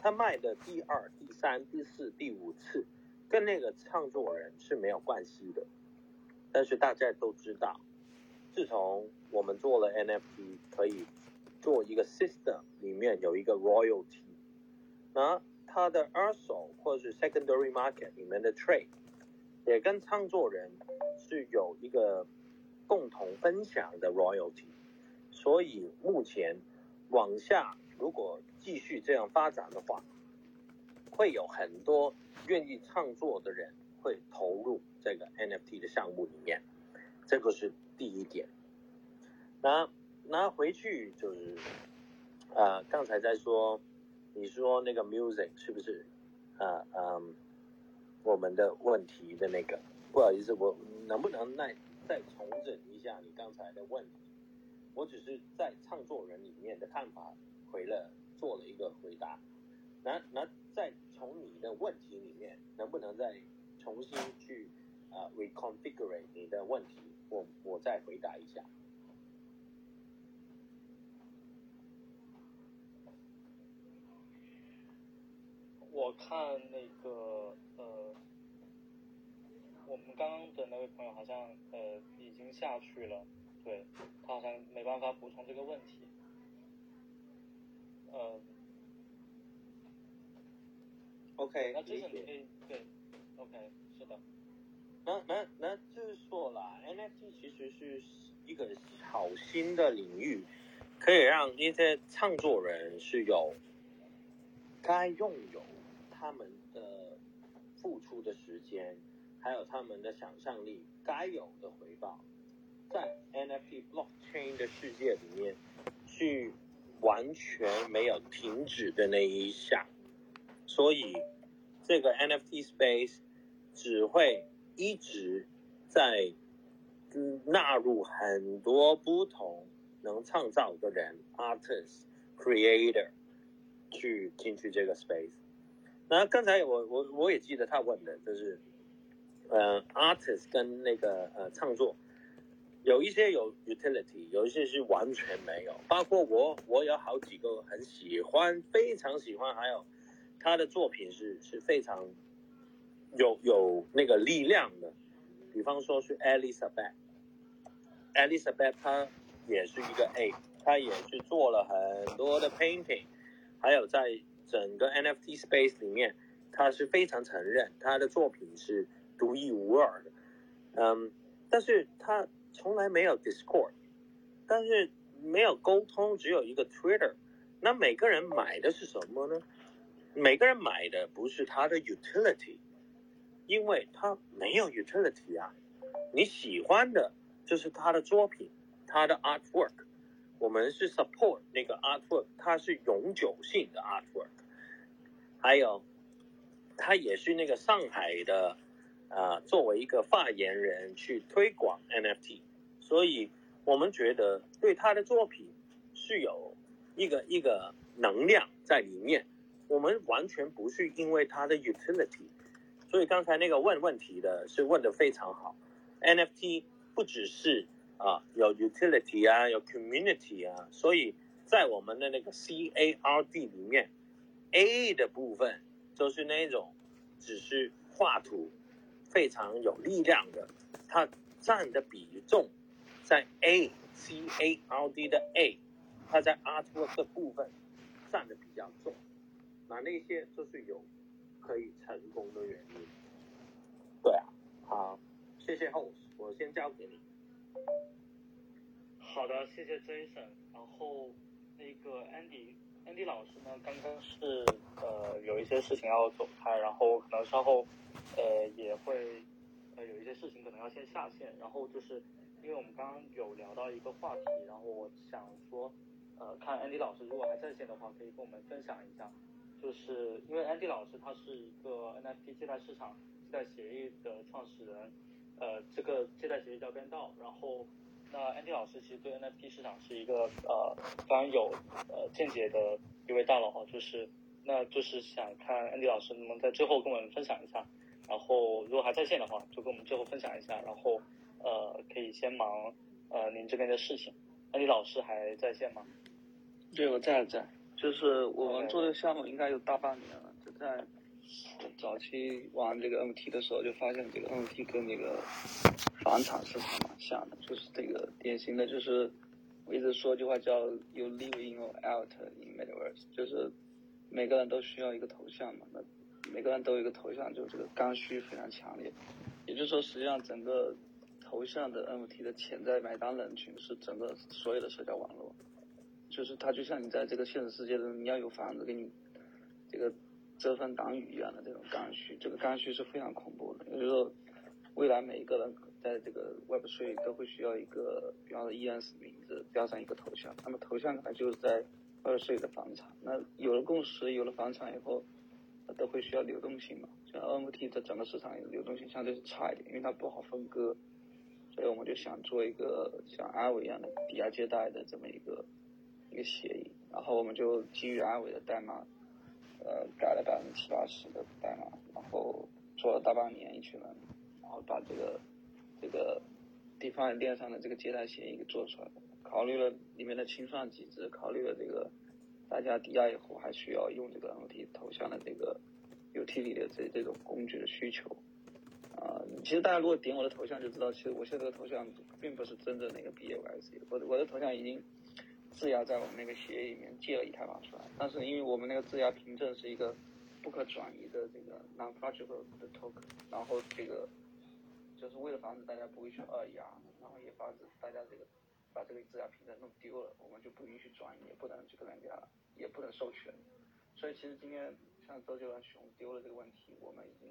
他卖的第二、第三、第四、第五次，跟那个创作人是没有关系的。但是大家都知道，自从我们做了 NFT，可以做一个 system，里面有一个 royalty，那他的二手或者是 secondary market 里面的 trade，也跟创作人是有一个共同分享的 royalty，所以目前往下。如果继续这样发展的话，会有很多愿意创作的人会投入这个 NFT 的项目里面，这个是第一点。那那回去就是，呃，刚才在说，你说那个 music 是不是，呃嗯，我们的问题的那个，不好意思，我能不能再再重整一下你刚才的问题？我只是在创作人里面的看法。回了做了一个回答，那那再从你的问题里面，能不能再重新去啊 reconfigure 你的问题？我我再回答一下。我看那个呃，我们刚刚的那位朋友好像呃已经下去了，对他好像没办法补充这个问题。呃，OK，那这个你可以对，OK，是的。那那那就是说啦，NFT 其实是一个好新的领域，可以让一些创作人是有该拥有他们的付出的时间，还有他们的想象力该有的回报，在 NFT blockchain 的世界里面去。完全没有停止的那一下，所以这个 NFT space 只会一直在纳入很多不同能创造的人 artist creator 去进去这个 space。那刚才我我我也记得他问的就是，呃，artist 跟那个呃创作。有一些有 utility，有一些是完全没有。包括我，我有好几个很喜欢，非常喜欢，还有他的作品是是非常有有那个力量的。比方说是 Elizabeth，Elizabeth 她也是一个 A，她也是做了很多的 painting，还有在整个 NFT space 里面，她是非常承认她的作品是独一无二的。嗯，但是她。从来没有 Discord，但是没有沟通，只有一个 Twitter。那每个人买的是什么呢？每个人买的不是他的 utility，因为他没有 utility 啊。你喜欢的就是他的作品，他的 artwork。我们是 support 那个 artwork，它是永久性的 artwork。还有他也是那个上海的啊，作为一个发言人去推广 NFT，所以我们觉得对他的作品是有一个一个能量在里面。我们完全不是因为它的 utility，所以刚才那个问问题的是问的非常好。NFT 不只是啊有 utility 啊有 community 啊，所以在我们的那个 CARD 里面，A 的部分就是那种只是画图非常有力量的，它占的比重在 A CARD 的 A，它在 Artwork 部分占的比较重。那那些就是有可以成功的原因。对啊，好，谢谢 host，我先交给你。好的，谢谢 Jason。然后那个 Andy Andy 老师呢，刚刚是呃有一些事情要走开，然后可能稍后呃也会呃有一些事情可能要先下线。然后就是因为我们刚刚有聊到一个话题，然后我想说呃看 Andy 老师如果还在线的话，可以跟我们分享一下。就是因为 Andy 老师他是一个 NFT 借贷市场借贷协议的创始人，呃，这个借贷协议叫边道。然后，那 Andy 老师其实对 NFT 市场是一个呃非常有呃见解的一位大佬哈。就是，那就是想看 Andy 老师能不能在最后跟我们分享一下。然后，如果还在线的话，就跟我们最后分享一下。然后，呃，可以先忙呃您这边的事情。Andy 老师还在线吗？对，我在在。就是我们做这个项目应该有大半年了，就在早期玩这个 NFT 的时候，就发现这个 NFT 跟那个房产市场蛮像的，就是这个典型的，就是我一直说一句话叫 “You live in or out in metaverse”，就是每个人都需要一个头像嘛，那每个人都有一个头像，就这个刚需非常强烈。也就是说，实际上整个头像的 NFT 的潜在买单人群是整个所有的社交网络。就是它就像你在这个现实世界中，你要有房子给你这个遮风挡雨一样的这种刚需，这个刚需是非常恐怖的。也就是说，未来每一个人在这个 Web3 都会需要一个，比方说 ENS 名字标上一个头像，那么头像它就是在 Web3 的房产。那有了共识，有了房产以后，都会需要流动性嘛。像 NFT 在整个市场流动性相对是差一点，因为它不好分割，所以我们就想做一个像阿伟一样的抵押借贷的这么一个。一个协议，然后我们就基于阿伟的代码，呃，改了百分之七八十的代码，然后做了大半年，一群人，然后把这个这个地方链上的这个借贷协议给做出来了。考虑了里面的清算机制，考虑了这个大家抵押以后还需要用这个 NFT 头像的这个 UTX 的这这种工具的需求。啊，其实大家如果点我的头像就知道，其实我现在的头像并不是真正那个 BAYC，我我的头像已经。质押在我们那个协议里面借了以太坊出来，但是因为我们那个质押凭证是一个不可转移的这个 non-fungible 的 token，然后这个就是为了防止大家不会去二押，然后也防止大家这个把这个质押凭证弄丢了，我们就不允许转移，也不能去跟人家，也不能授权。所以其实今天像周杰伦熊丢了这个问题，我们已经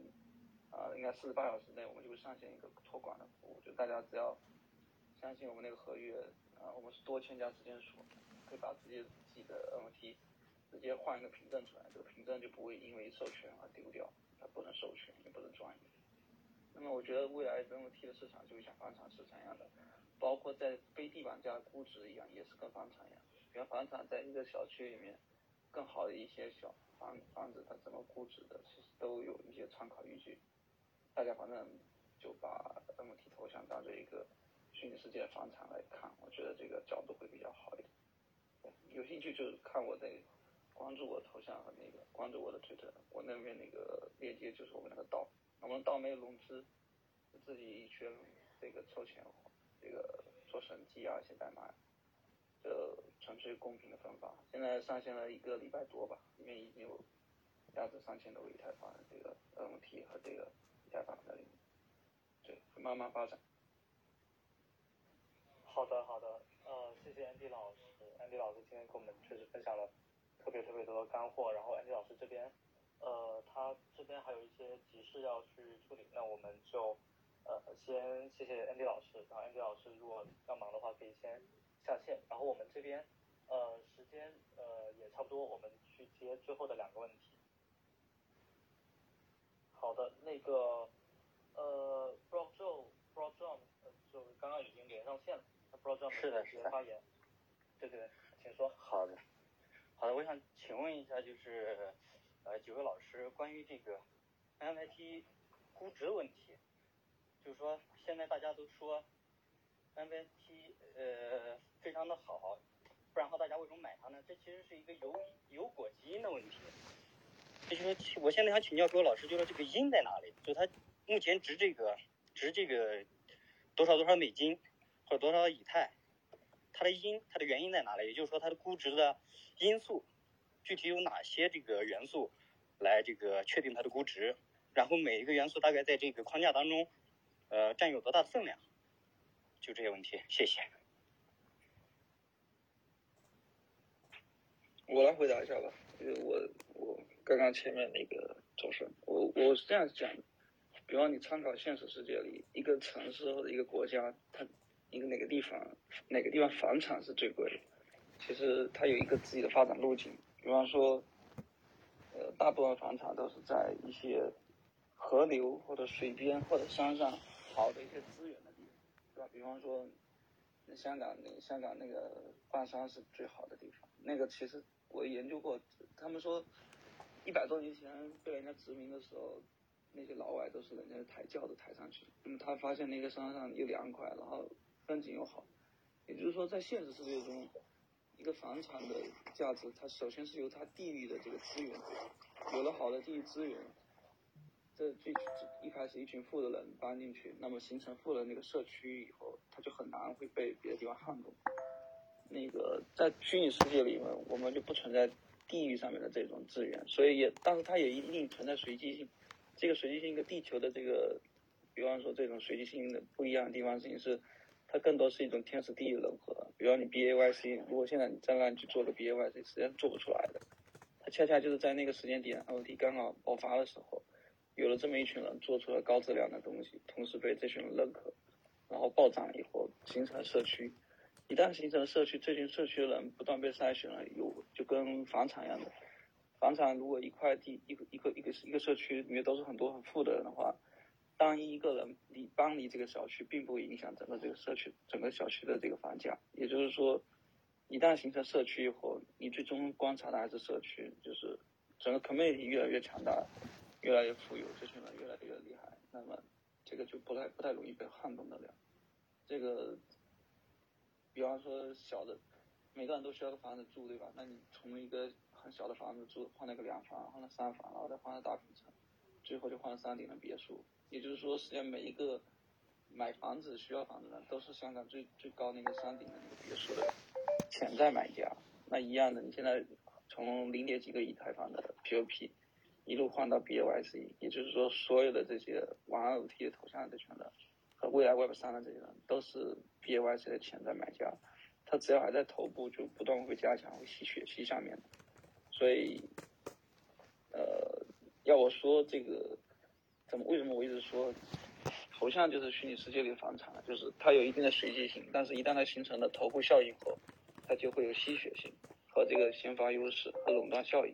啊应该四十八小时内我们就会上线一个托管的服务，就大家只要相信我们那个合约。啊，我们是多签加时间锁，可以把自己自己的 NFT 直接换一个凭证出来，这个凭证就不会因为授权而丢掉，它不能授权也不能转移。那么我觉得未来 NFT 的市场就像房产市场一样的，包括在非地板价估值一样，也是跟房产一样。比方房产在一个小区里面，更好的一些小房房子它怎么估值的，其实都有一些参考依据。大家反正就把 NFT 头像当做一个。虚拟世界的房产来看，我觉得这个角度会比较好一点。有兴趣就看我的，关注我头像和那个关注我的推特，我那边那个链接就是我们那个道，我们道没有融资，自己一圈这个凑钱，这个做审计啊写代码，这纯粹公平的分发。现在上线了一个礼拜多吧，里面已经有价值三千多个以太坊这个 NFT 和这个以太坊在里面，对，慢慢发展。好的，好的，呃，谢谢 Andy 老师，Andy 老师今天跟我们确实分享了特别特别多的干货，然后 Andy 老师这边，呃，他这边还有一些急事要去处理，那我们就呃先谢谢 Andy 老师，然后 Andy 老师如果要忙的话可以先下线，然后我们这边呃时间呃也差不多，我们去接最后的两个问题。好的，那个呃，Bro Joe，Bro John，就刚刚已经连上线了是的是的发言，对对，请说。好的，好的，我想请问一下，就是呃几位老师关于这个 MIT 估值的问题，就是说现在大家都说 MIT 呃非常的好，不然的话大家为什么买它呢？这其实是一个有有果基因的问题。就是说，我现在想请教各位老师，就是这个因在哪里？就它目前值这个值这个多少多少美金或者多少以太，它的因它的原因在哪里？也就是说，它的估值的因素具体有哪些这个元素来这个确定它的估值？然后每一个元素大概在这个框架当中，呃，占有多大的分量？就这些问题，谢谢。我来回答一下吧，因为我我刚刚前面那个周深，我我是这样讲的，比方你参考现实世界里一个城市或者一个国家，它一个哪个地方哪个地方房产是最贵的，其实它有一个自己的发展路径，比方说，呃，大部分房产都是在一些河流或者水边或者山上好的一些资源的地方，对吧？比方说，那香港那香港那个半山是最好的地方，那个其实。我研究过，他们说，一百多年前被人家殖民的时候，那些老外都是人家抬轿子抬上去。那么他发现那个山上又凉快，然后风景又好。也就是说，在现实世界中，一个房产的价值，它首先是由它地域的这个资源，有了好的地域资源，这最一开始一群富的人搬进去，那么形成富的那个社区以后，它就很难会被别的地方撼动。那个在虚拟世界里面，我们就不存在地域上面的这种资源，所以也，但是它也一定存在随机性。这个随机性跟地球的这个，比方说这种随机性的不一样的地方，事情是它更多是一种天时地利人和。比方你 B A Y C，如果现在你再让你去做个 B A Y C，实际上做不出来的。它恰恰就是在那个时间点 O T 刚好爆发的时候，有了这么一群人做出了高质量的东西，同时被这群人认可，然后暴涨以后形成了社区。一旦形成了社区，这群社区的人不断被筛选了，有就跟房产一样的。房产如果一块地一个一个一个一个社区里面都是很多很富的人的话，当一个人你搬离这个小区，并不会影响整个这个社区整个小区的这个房价。也就是说，一旦形成社区以后，你最终观察的还是社区，就是整个 community 越来越强大，越来越富有，这群人越来越厉害，那么这个就不太不太容易被撼动得了。这个。比方说小的，每个人都需要个房子住，对吧？那你从一个很小的房子住，换了个两房，换了三房，然后再换了大平层，最后就换了山顶的别墅。也就是说，实际上每一个买房子需要房子的，都是香港最最高那个山顶的那个别墅的潜在买家。那一样的，你现在从零点几个以太坊的 POP 一路换到 BAYC，也就是说，所有的这些玩 OT 的头像这群人。和未来 Web 三的这些人都是 BAYC 的潜在买家，他只要还在头部，就不断会加强，会吸血吸下面的。所以，呃，要我说这个，怎么为什么我一直说，头像就是虚拟世界里的房产，就是它有一定的随机性，但是一旦它形成了头部效应后，它就会有吸血性和这个先发优势和垄断效应。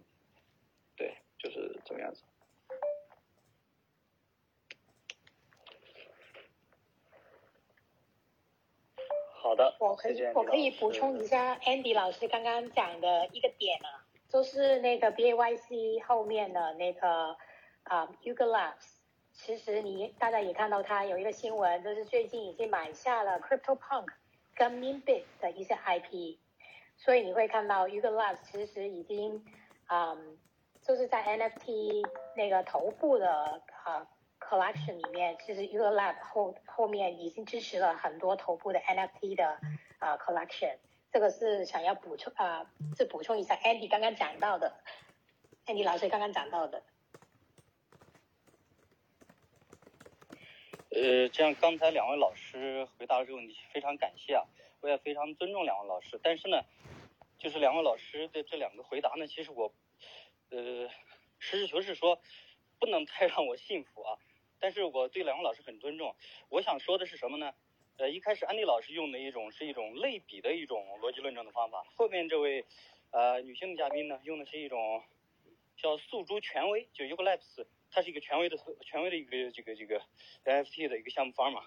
对，就是这么样子。好的，我可以我可以补充一下 Andy 老师刚刚讲的一个点啊，就是那个 BAYC 后面的那个啊 Yuga Labs，其实你大家也看到它有一个新闻，就是最近已经买下了 Crypto Punk 跟 Minbit 的一些 IP，所以你会看到 Yuga Labs 其实已经嗯就是在 NFT 那个头部的啊。Collection 里面，其实 U Lab 后后面已经支持了很多头部的 NFT 的啊 Collection，这个是想要补充啊，是补充一下 Andy 刚刚讲到的，Andy 老师刚刚讲到的。呃，这样刚才两位老师回答了这个问题，非常感谢啊，我也非常尊重两位老师。但是呢，就是两位老师的这两个回答呢，其实我呃实事求是说，不能太让我信服啊。但是我对两位老师很尊重，我想说的是什么呢？呃，一开始安迪老师用的一种是一种类比的一种逻辑论证的方法，后面这位呃女性的嘉宾呢用的是一种叫诉诸权威，就 Uglabs 它是一个权威的权威的一个这个这个 NFT 的一个项目方嘛，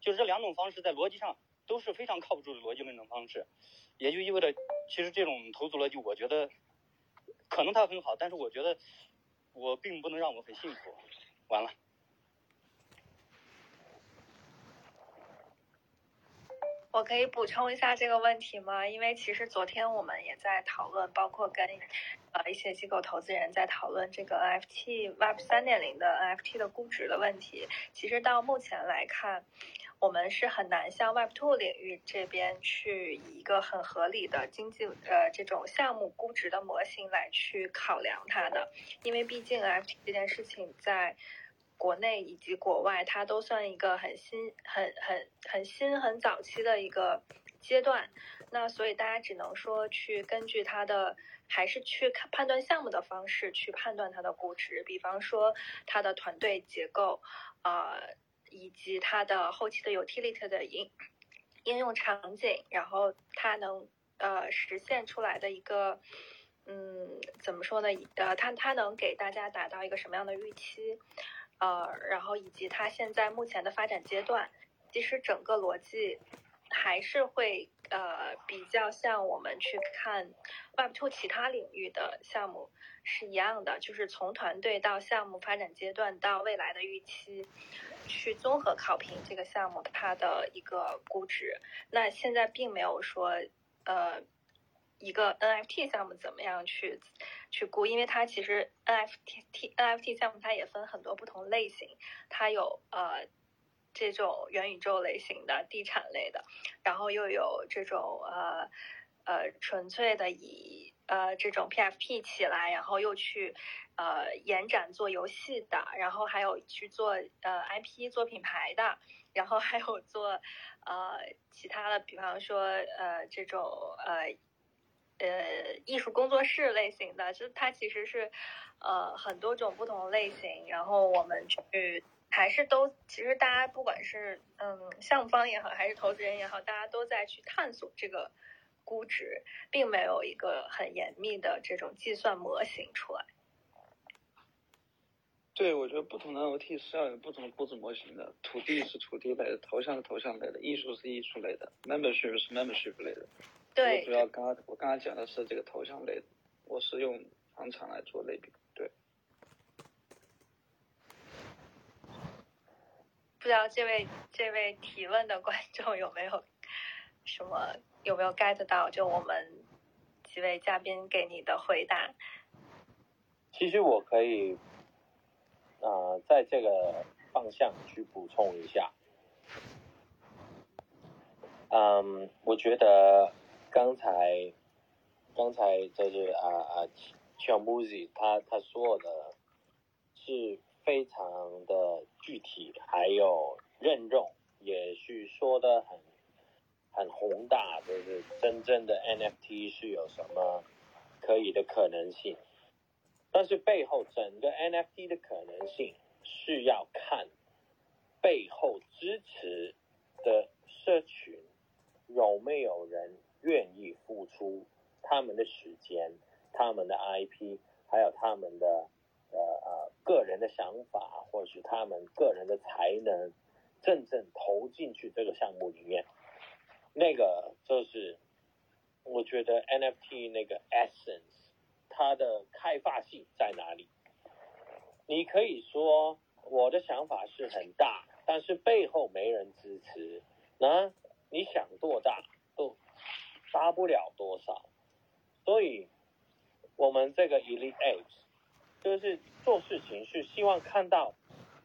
就是这两种方式在逻辑上都是非常靠不住的逻辑论证方式，也就意味着，其实这种投资逻辑，我觉得可能它很好，但是我觉得我并不能让我很幸福。完了。我可以补充一下这个问题吗？因为其实昨天我们也在讨论，包括跟呃一些机构投资人在讨论这个 NFT Web 三点零的 NFT 的估值的问题。其实到目前来看，我们是很难向 Web Two 领域这边去以一个很合理的经济呃这种项目估值的模型来去考量它的，因为毕竟 NFT 这件事情在。国内以及国外，它都算一个很新、很很很新、很早期的一个阶段。那所以大家只能说去根据它的，还是去看判断项目的方式去判断它的估值。比方说它的团队结构，呃，以及它的后期的 utility 的应应用场景，然后它能呃实现出来的一个，嗯，怎么说呢？呃，它它能给大家达到一个什么样的预期？呃，然后以及它现在目前的发展阶段，其实整个逻辑还是会呃比较像我们去看 Web Two 其他领域的项目是一样的，就是从团队到项目发展阶段到未来的预期，去综合考评这个项目它的一个估值。那现在并没有说呃。一个 NFT 项目怎么样去去估？因为它其实 NFT NFT 项目它也分很多不同类型，它有呃这种元宇宙类型的、地产类的，然后又有这种呃呃纯粹的以呃这种 PFP 起来，然后又去呃延展做游戏的，然后还有去做呃 IP 做品牌的，然后还有做呃其他的，比方说呃这种呃。呃，艺术工作室类型的，就它其实是，呃，很多种不同类型。然后我们去还是都，其实大家不管是嗯项目方也好，还是投资人也好，大家都在去探索这个估值，并没有一个很严密的这种计算模型出来。对，我觉得不同的 OT 是要有不同的估值模型的。土地是土地类的，头像是头像类的，艺术是艺术类的，membership 是 membership 类的。对，主要刚刚我刚刚讲的是这个头像类的，我是用房产来做类比。对，不知道这位这位提问的观众有没有什么有没有 get 到？就我们几位嘉宾给你的回答。其实我可以啊，在这个方向去补充一下。嗯，我觉得。刚才，刚才就是啊啊，Chiang Muzi 他他说的是非常的具体，还有任重，也是说的很很宏大，就是真正的 NFT 是有什么可以的可能性，但是背后整个 NFT 的可能性是要看背后支持的社群有没有人。愿意付出他们的时间、他们的 IP，还有他们的呃呃个人的想法，或是他们个人的才能，真正投进去这个项目里面，那个就是我觉得 NFT 那个 essence，它的开发性在哪里？你可以说我的想法是很大，但是背后没人支持，那你想多大？发不了多少，所以我们这个 Elite Apes 就是做事情是希望看到，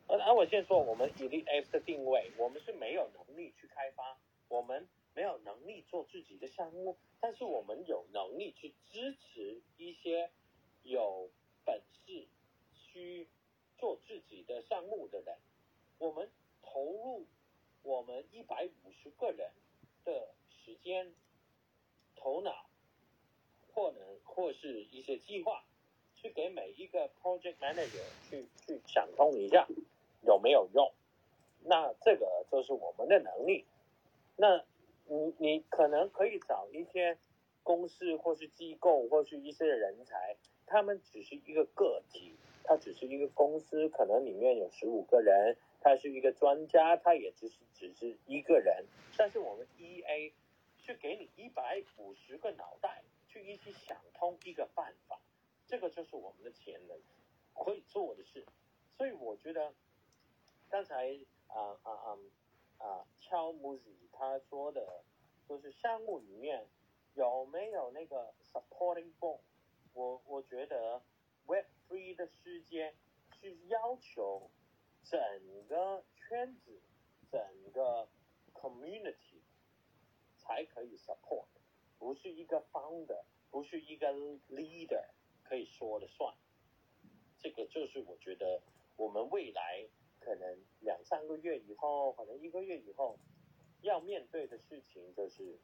而而我先说我们 Elite Apes 的定位，我们是没有能力去开发，我们没有能力做自己的项目，但是我们有能力去支持一些有本事去做自己的项目的人，我们投入我们一百五十个人的时间。头脑，或能或是一些计划，去给每一个 project manager 去去想通一下有没有用，那这个就是我们的能力。那你你可能可以找一些公司或是机构或是一些人才，他们只是一个个体，他只是一个公司，可能里面有十五个人，他是一个专家，他也只是只是一个人。但是我们 E A 是给你一百五十个脑袋去一起想通一个办法，这个就是我们的潜能可以做的事。所以我觉得刚才啊啊啊啊乔木子他说的，就是项目里面有没有那个 supporting bone？我我觉得 Web Three 的世界是要求整个圈子、整个 community 才可以 support，不是一个 founder，不是一个 leader 可以说了算。这个就是我觉得我们未来可能两三个月以后，可能一个月以后要面对的事情，就是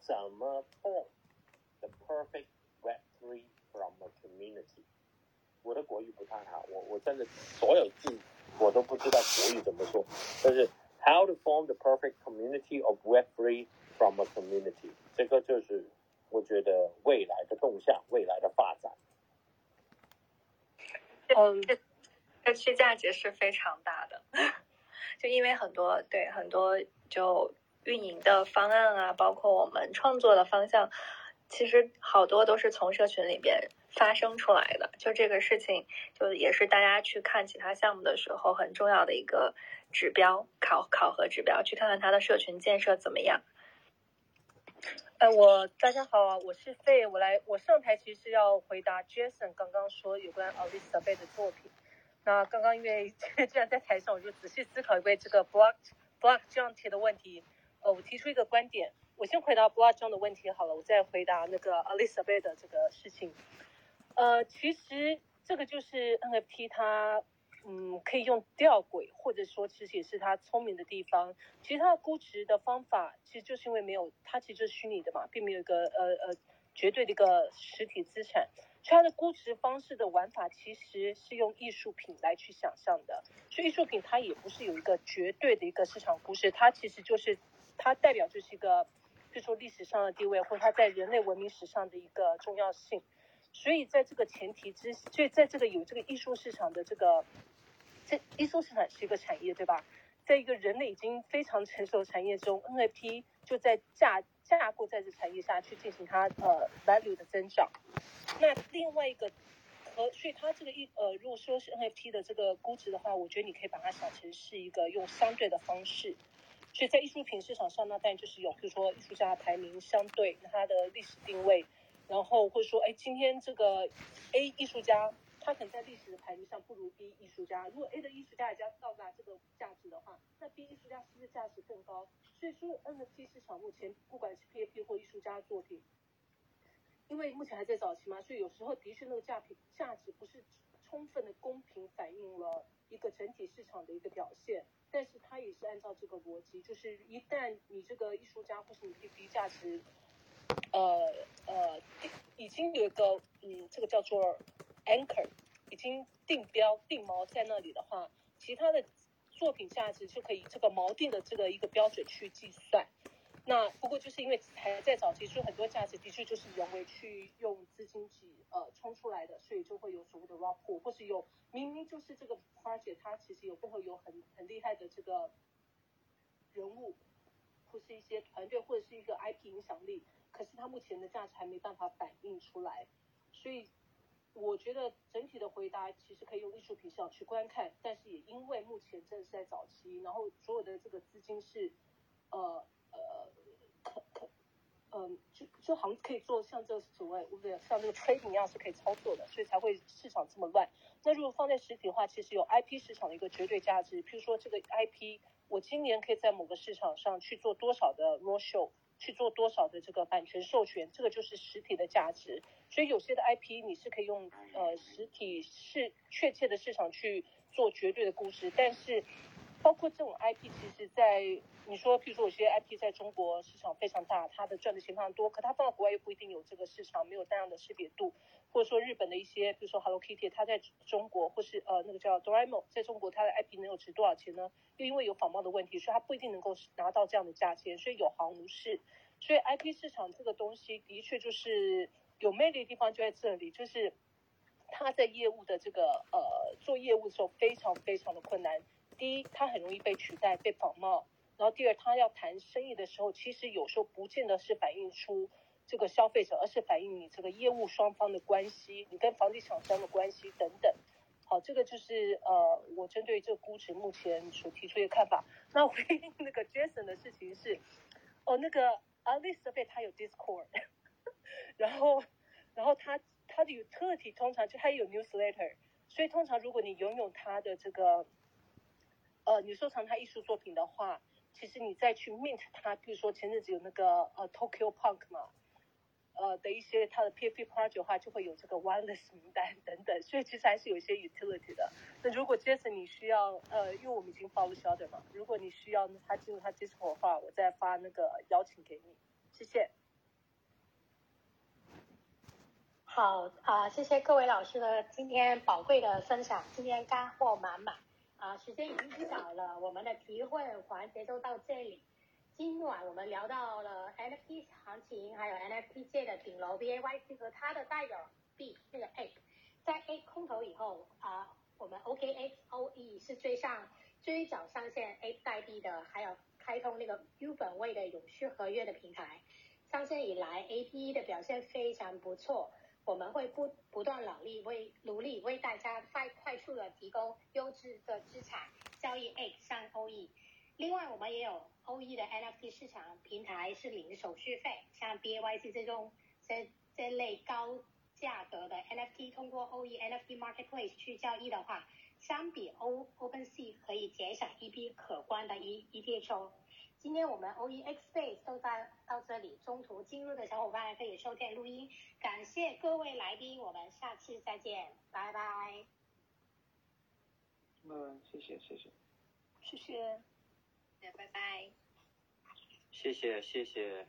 怎么 form the perfect Web Three from a community。我的国语不太好，我我真的所有字我都不知道国语怎么说，但是 how to form the perfect community of Web Three from a community，这个就是我觉得未来的动向，未来的发展。嗯，社区价值是非常大的，就因为很多对很多就运营的方案啊，包括我们创作的方向，其实好多都是从社群里边发生出来的。就这个事情，就也是大家去看其他项目的时候很重要的一个指标考考核指标，去看看它的社群建设怎么样。呃，我大家好啊，我是费，我来，我上台其实是要回答 Jason 刚刚说有关 Alisa 贝的作品。那刚刚因为 既然在台上，我就仔细思考一位这个 Block Block 这样提的问题。呃，我提出一个观点，我先回答 Block 这样的问题好了，我再回答那个 Alisa 贝的这个事情。呃，其实这个就是 NFT 它。嗯，可以用吊诡，或者说其实也是它聪明的地方。其实它的估值的方法，其实就是因为没有它其实就是虚拟的嘛，并没有一个呃呃绝对的一个实体资产。所以它的估值方式的玩法其实是用艺术品来去想象的。所以艺术品它也不是有一个绝对的一个市场估值，它其实就是它代表就是一个，比如说历史上的地位，或者它在人类文明史上的一个重要性。所以在这个前提之，所以在这个有这个艺术市场的这个。这艺术市场是一个产业，对吧？在一个人类已经非常成熟的产业中，NFT 就在架架构在这产业下去进行它呃 value 的增长。那另外一个和所以它这个一呃，如果说是 NFT 的这个估值的话，我觉得你可以把它想成是一个用相对的方式。所以在艺术品市场上呢，当然就是有比如说艺术家的排名相对那它的历史定位，然后会说哎今天这个 A 艺术家。他可能在历史的排名上不如 B 艺术家。如果 A 的艺术家已经到达这个价值的话，那 B 艺术家是不是价值更高？所以说 NFT 市场目前不管是 PAP 或艺术家作品，因为目前还在早期嘛，所以有时候的确那个价品价值不是充分的公平反映了一个整体市场的一个表现。但是它也是按照这个逻辑，就是一旦你这个艺术家或是你 P P 价值，呃呃，已经有一个嗯，这个叫做。anchor 已经定标定锚在那里的话，其他的作品价值就可以这个锚定的这个一个标准去计算。那不过就是因为还在早期，所以很多价值的确就是人为去用资金去呃冲出来的，所以就会有所谓的 raw pool，或是有明明就是这个 project 它其实有背后有很很厉害的这个人物，或是一些团队或者是一个 IP 影响力，可是它目前的价值还没办法反映出来，所以。我觉得整体的回答其实可以用艺术品上去观看，但是也因为目前正是在早期，然后所有的这个资金是，呃呃，可可，嗯，就就好像可以做像这所谓，不对，像这个 trading 一样是可以操作的，所以才会市场这么乱。那如果放在实体的话，其实有 IP 市场的一个绝对价值，譬如说这个 IP，我今年可以在某个市场上去做多少的 r o show。去做多少的这个版权授权，这个就是实体的价值。所以有些的 IP 你是可以用呃实体是确切的市场去做绝对的故事，但是包括这种 IP，其实在你说，譬如说有些 IP 在中国市场非常大，它的赚的钱非常多，可它放到国外又不一定有这个市场，没有大量的识别度。或者说日本的一些，比如说 Hello Kitty，它在中国或是呃那个叫 Doraemon，在中国它的 IP 能有值多少钱呢？又因为有仿冒的问题，所以它不一定能够拿到这样的价钱，所以有行无市。所以 IP 市场这个东西的确就是有魅力的地方就在这里，就是他在业务的这个呃做业务的时候非常非常的困难。第一，他很容易被取代、被仿冒；然后第二，他要谈生意的时候，其实有时候不见得是反映出这个消费者，而是反映你这个业务双方的关系，你跟房地产商的关系等等。好，这个就是呃，我针对这个估值目前所提出的看法。那回应那个 Jason 的事情是，哦，那个 Alice 他有 Discord，然后然后他他的有特体通常就他有 Newsletter，所以通常如果你拥有他的这个。呃，你收藏他艺术作品的话，其实你再去 mint 他，比如说前阵子有那个呃 Tokyo Punk 嘛，呃的一些他的 PFP project 的话，就会有这个 wireless 名单等等，所以其实还是有一些 utility 的。那如果 Jason 你需要，呃，因为我们已经发了 s h o t e r 嘛，如果你需要他进入他 Discord 的话，我再发那个邀请给你，谢谢。好啊，谢谢各位老师的今天宝贵的分享，今天干货满满。啊，时间已经不早了，我们的提问环节就到这里。今晚我们聊到了 NFT 行情，还有 NFT 界的顶楼 BAYC 和它的代表币那个 A，在 A 空头以后啊，我们 OKXOE 是追上追缴上线 A 代币的，还有开通那个 U 本位的永续合约的平台。上线以来，APE 的表现非常不错。我们会不不断努力为努力为大家快快速的提供优质的资产交易 A 上 OE。另外，我们也有 OE 的 NFT 市场平台是零手续费，像 BAYC 这种这这类高价格的 NFT，通过 OE NFT Marketplace 去交易的话，相比 O OpenSea 可以节省一笔可观的 E ETH。今天我们 OEX Space 都在到这里，中途进入的小伙伴可以收听录音。感谢各位来宾，我们下期再见，拜拜。嗯，谢谢谢谢，谢谢，拜拜。谢谢谢谢。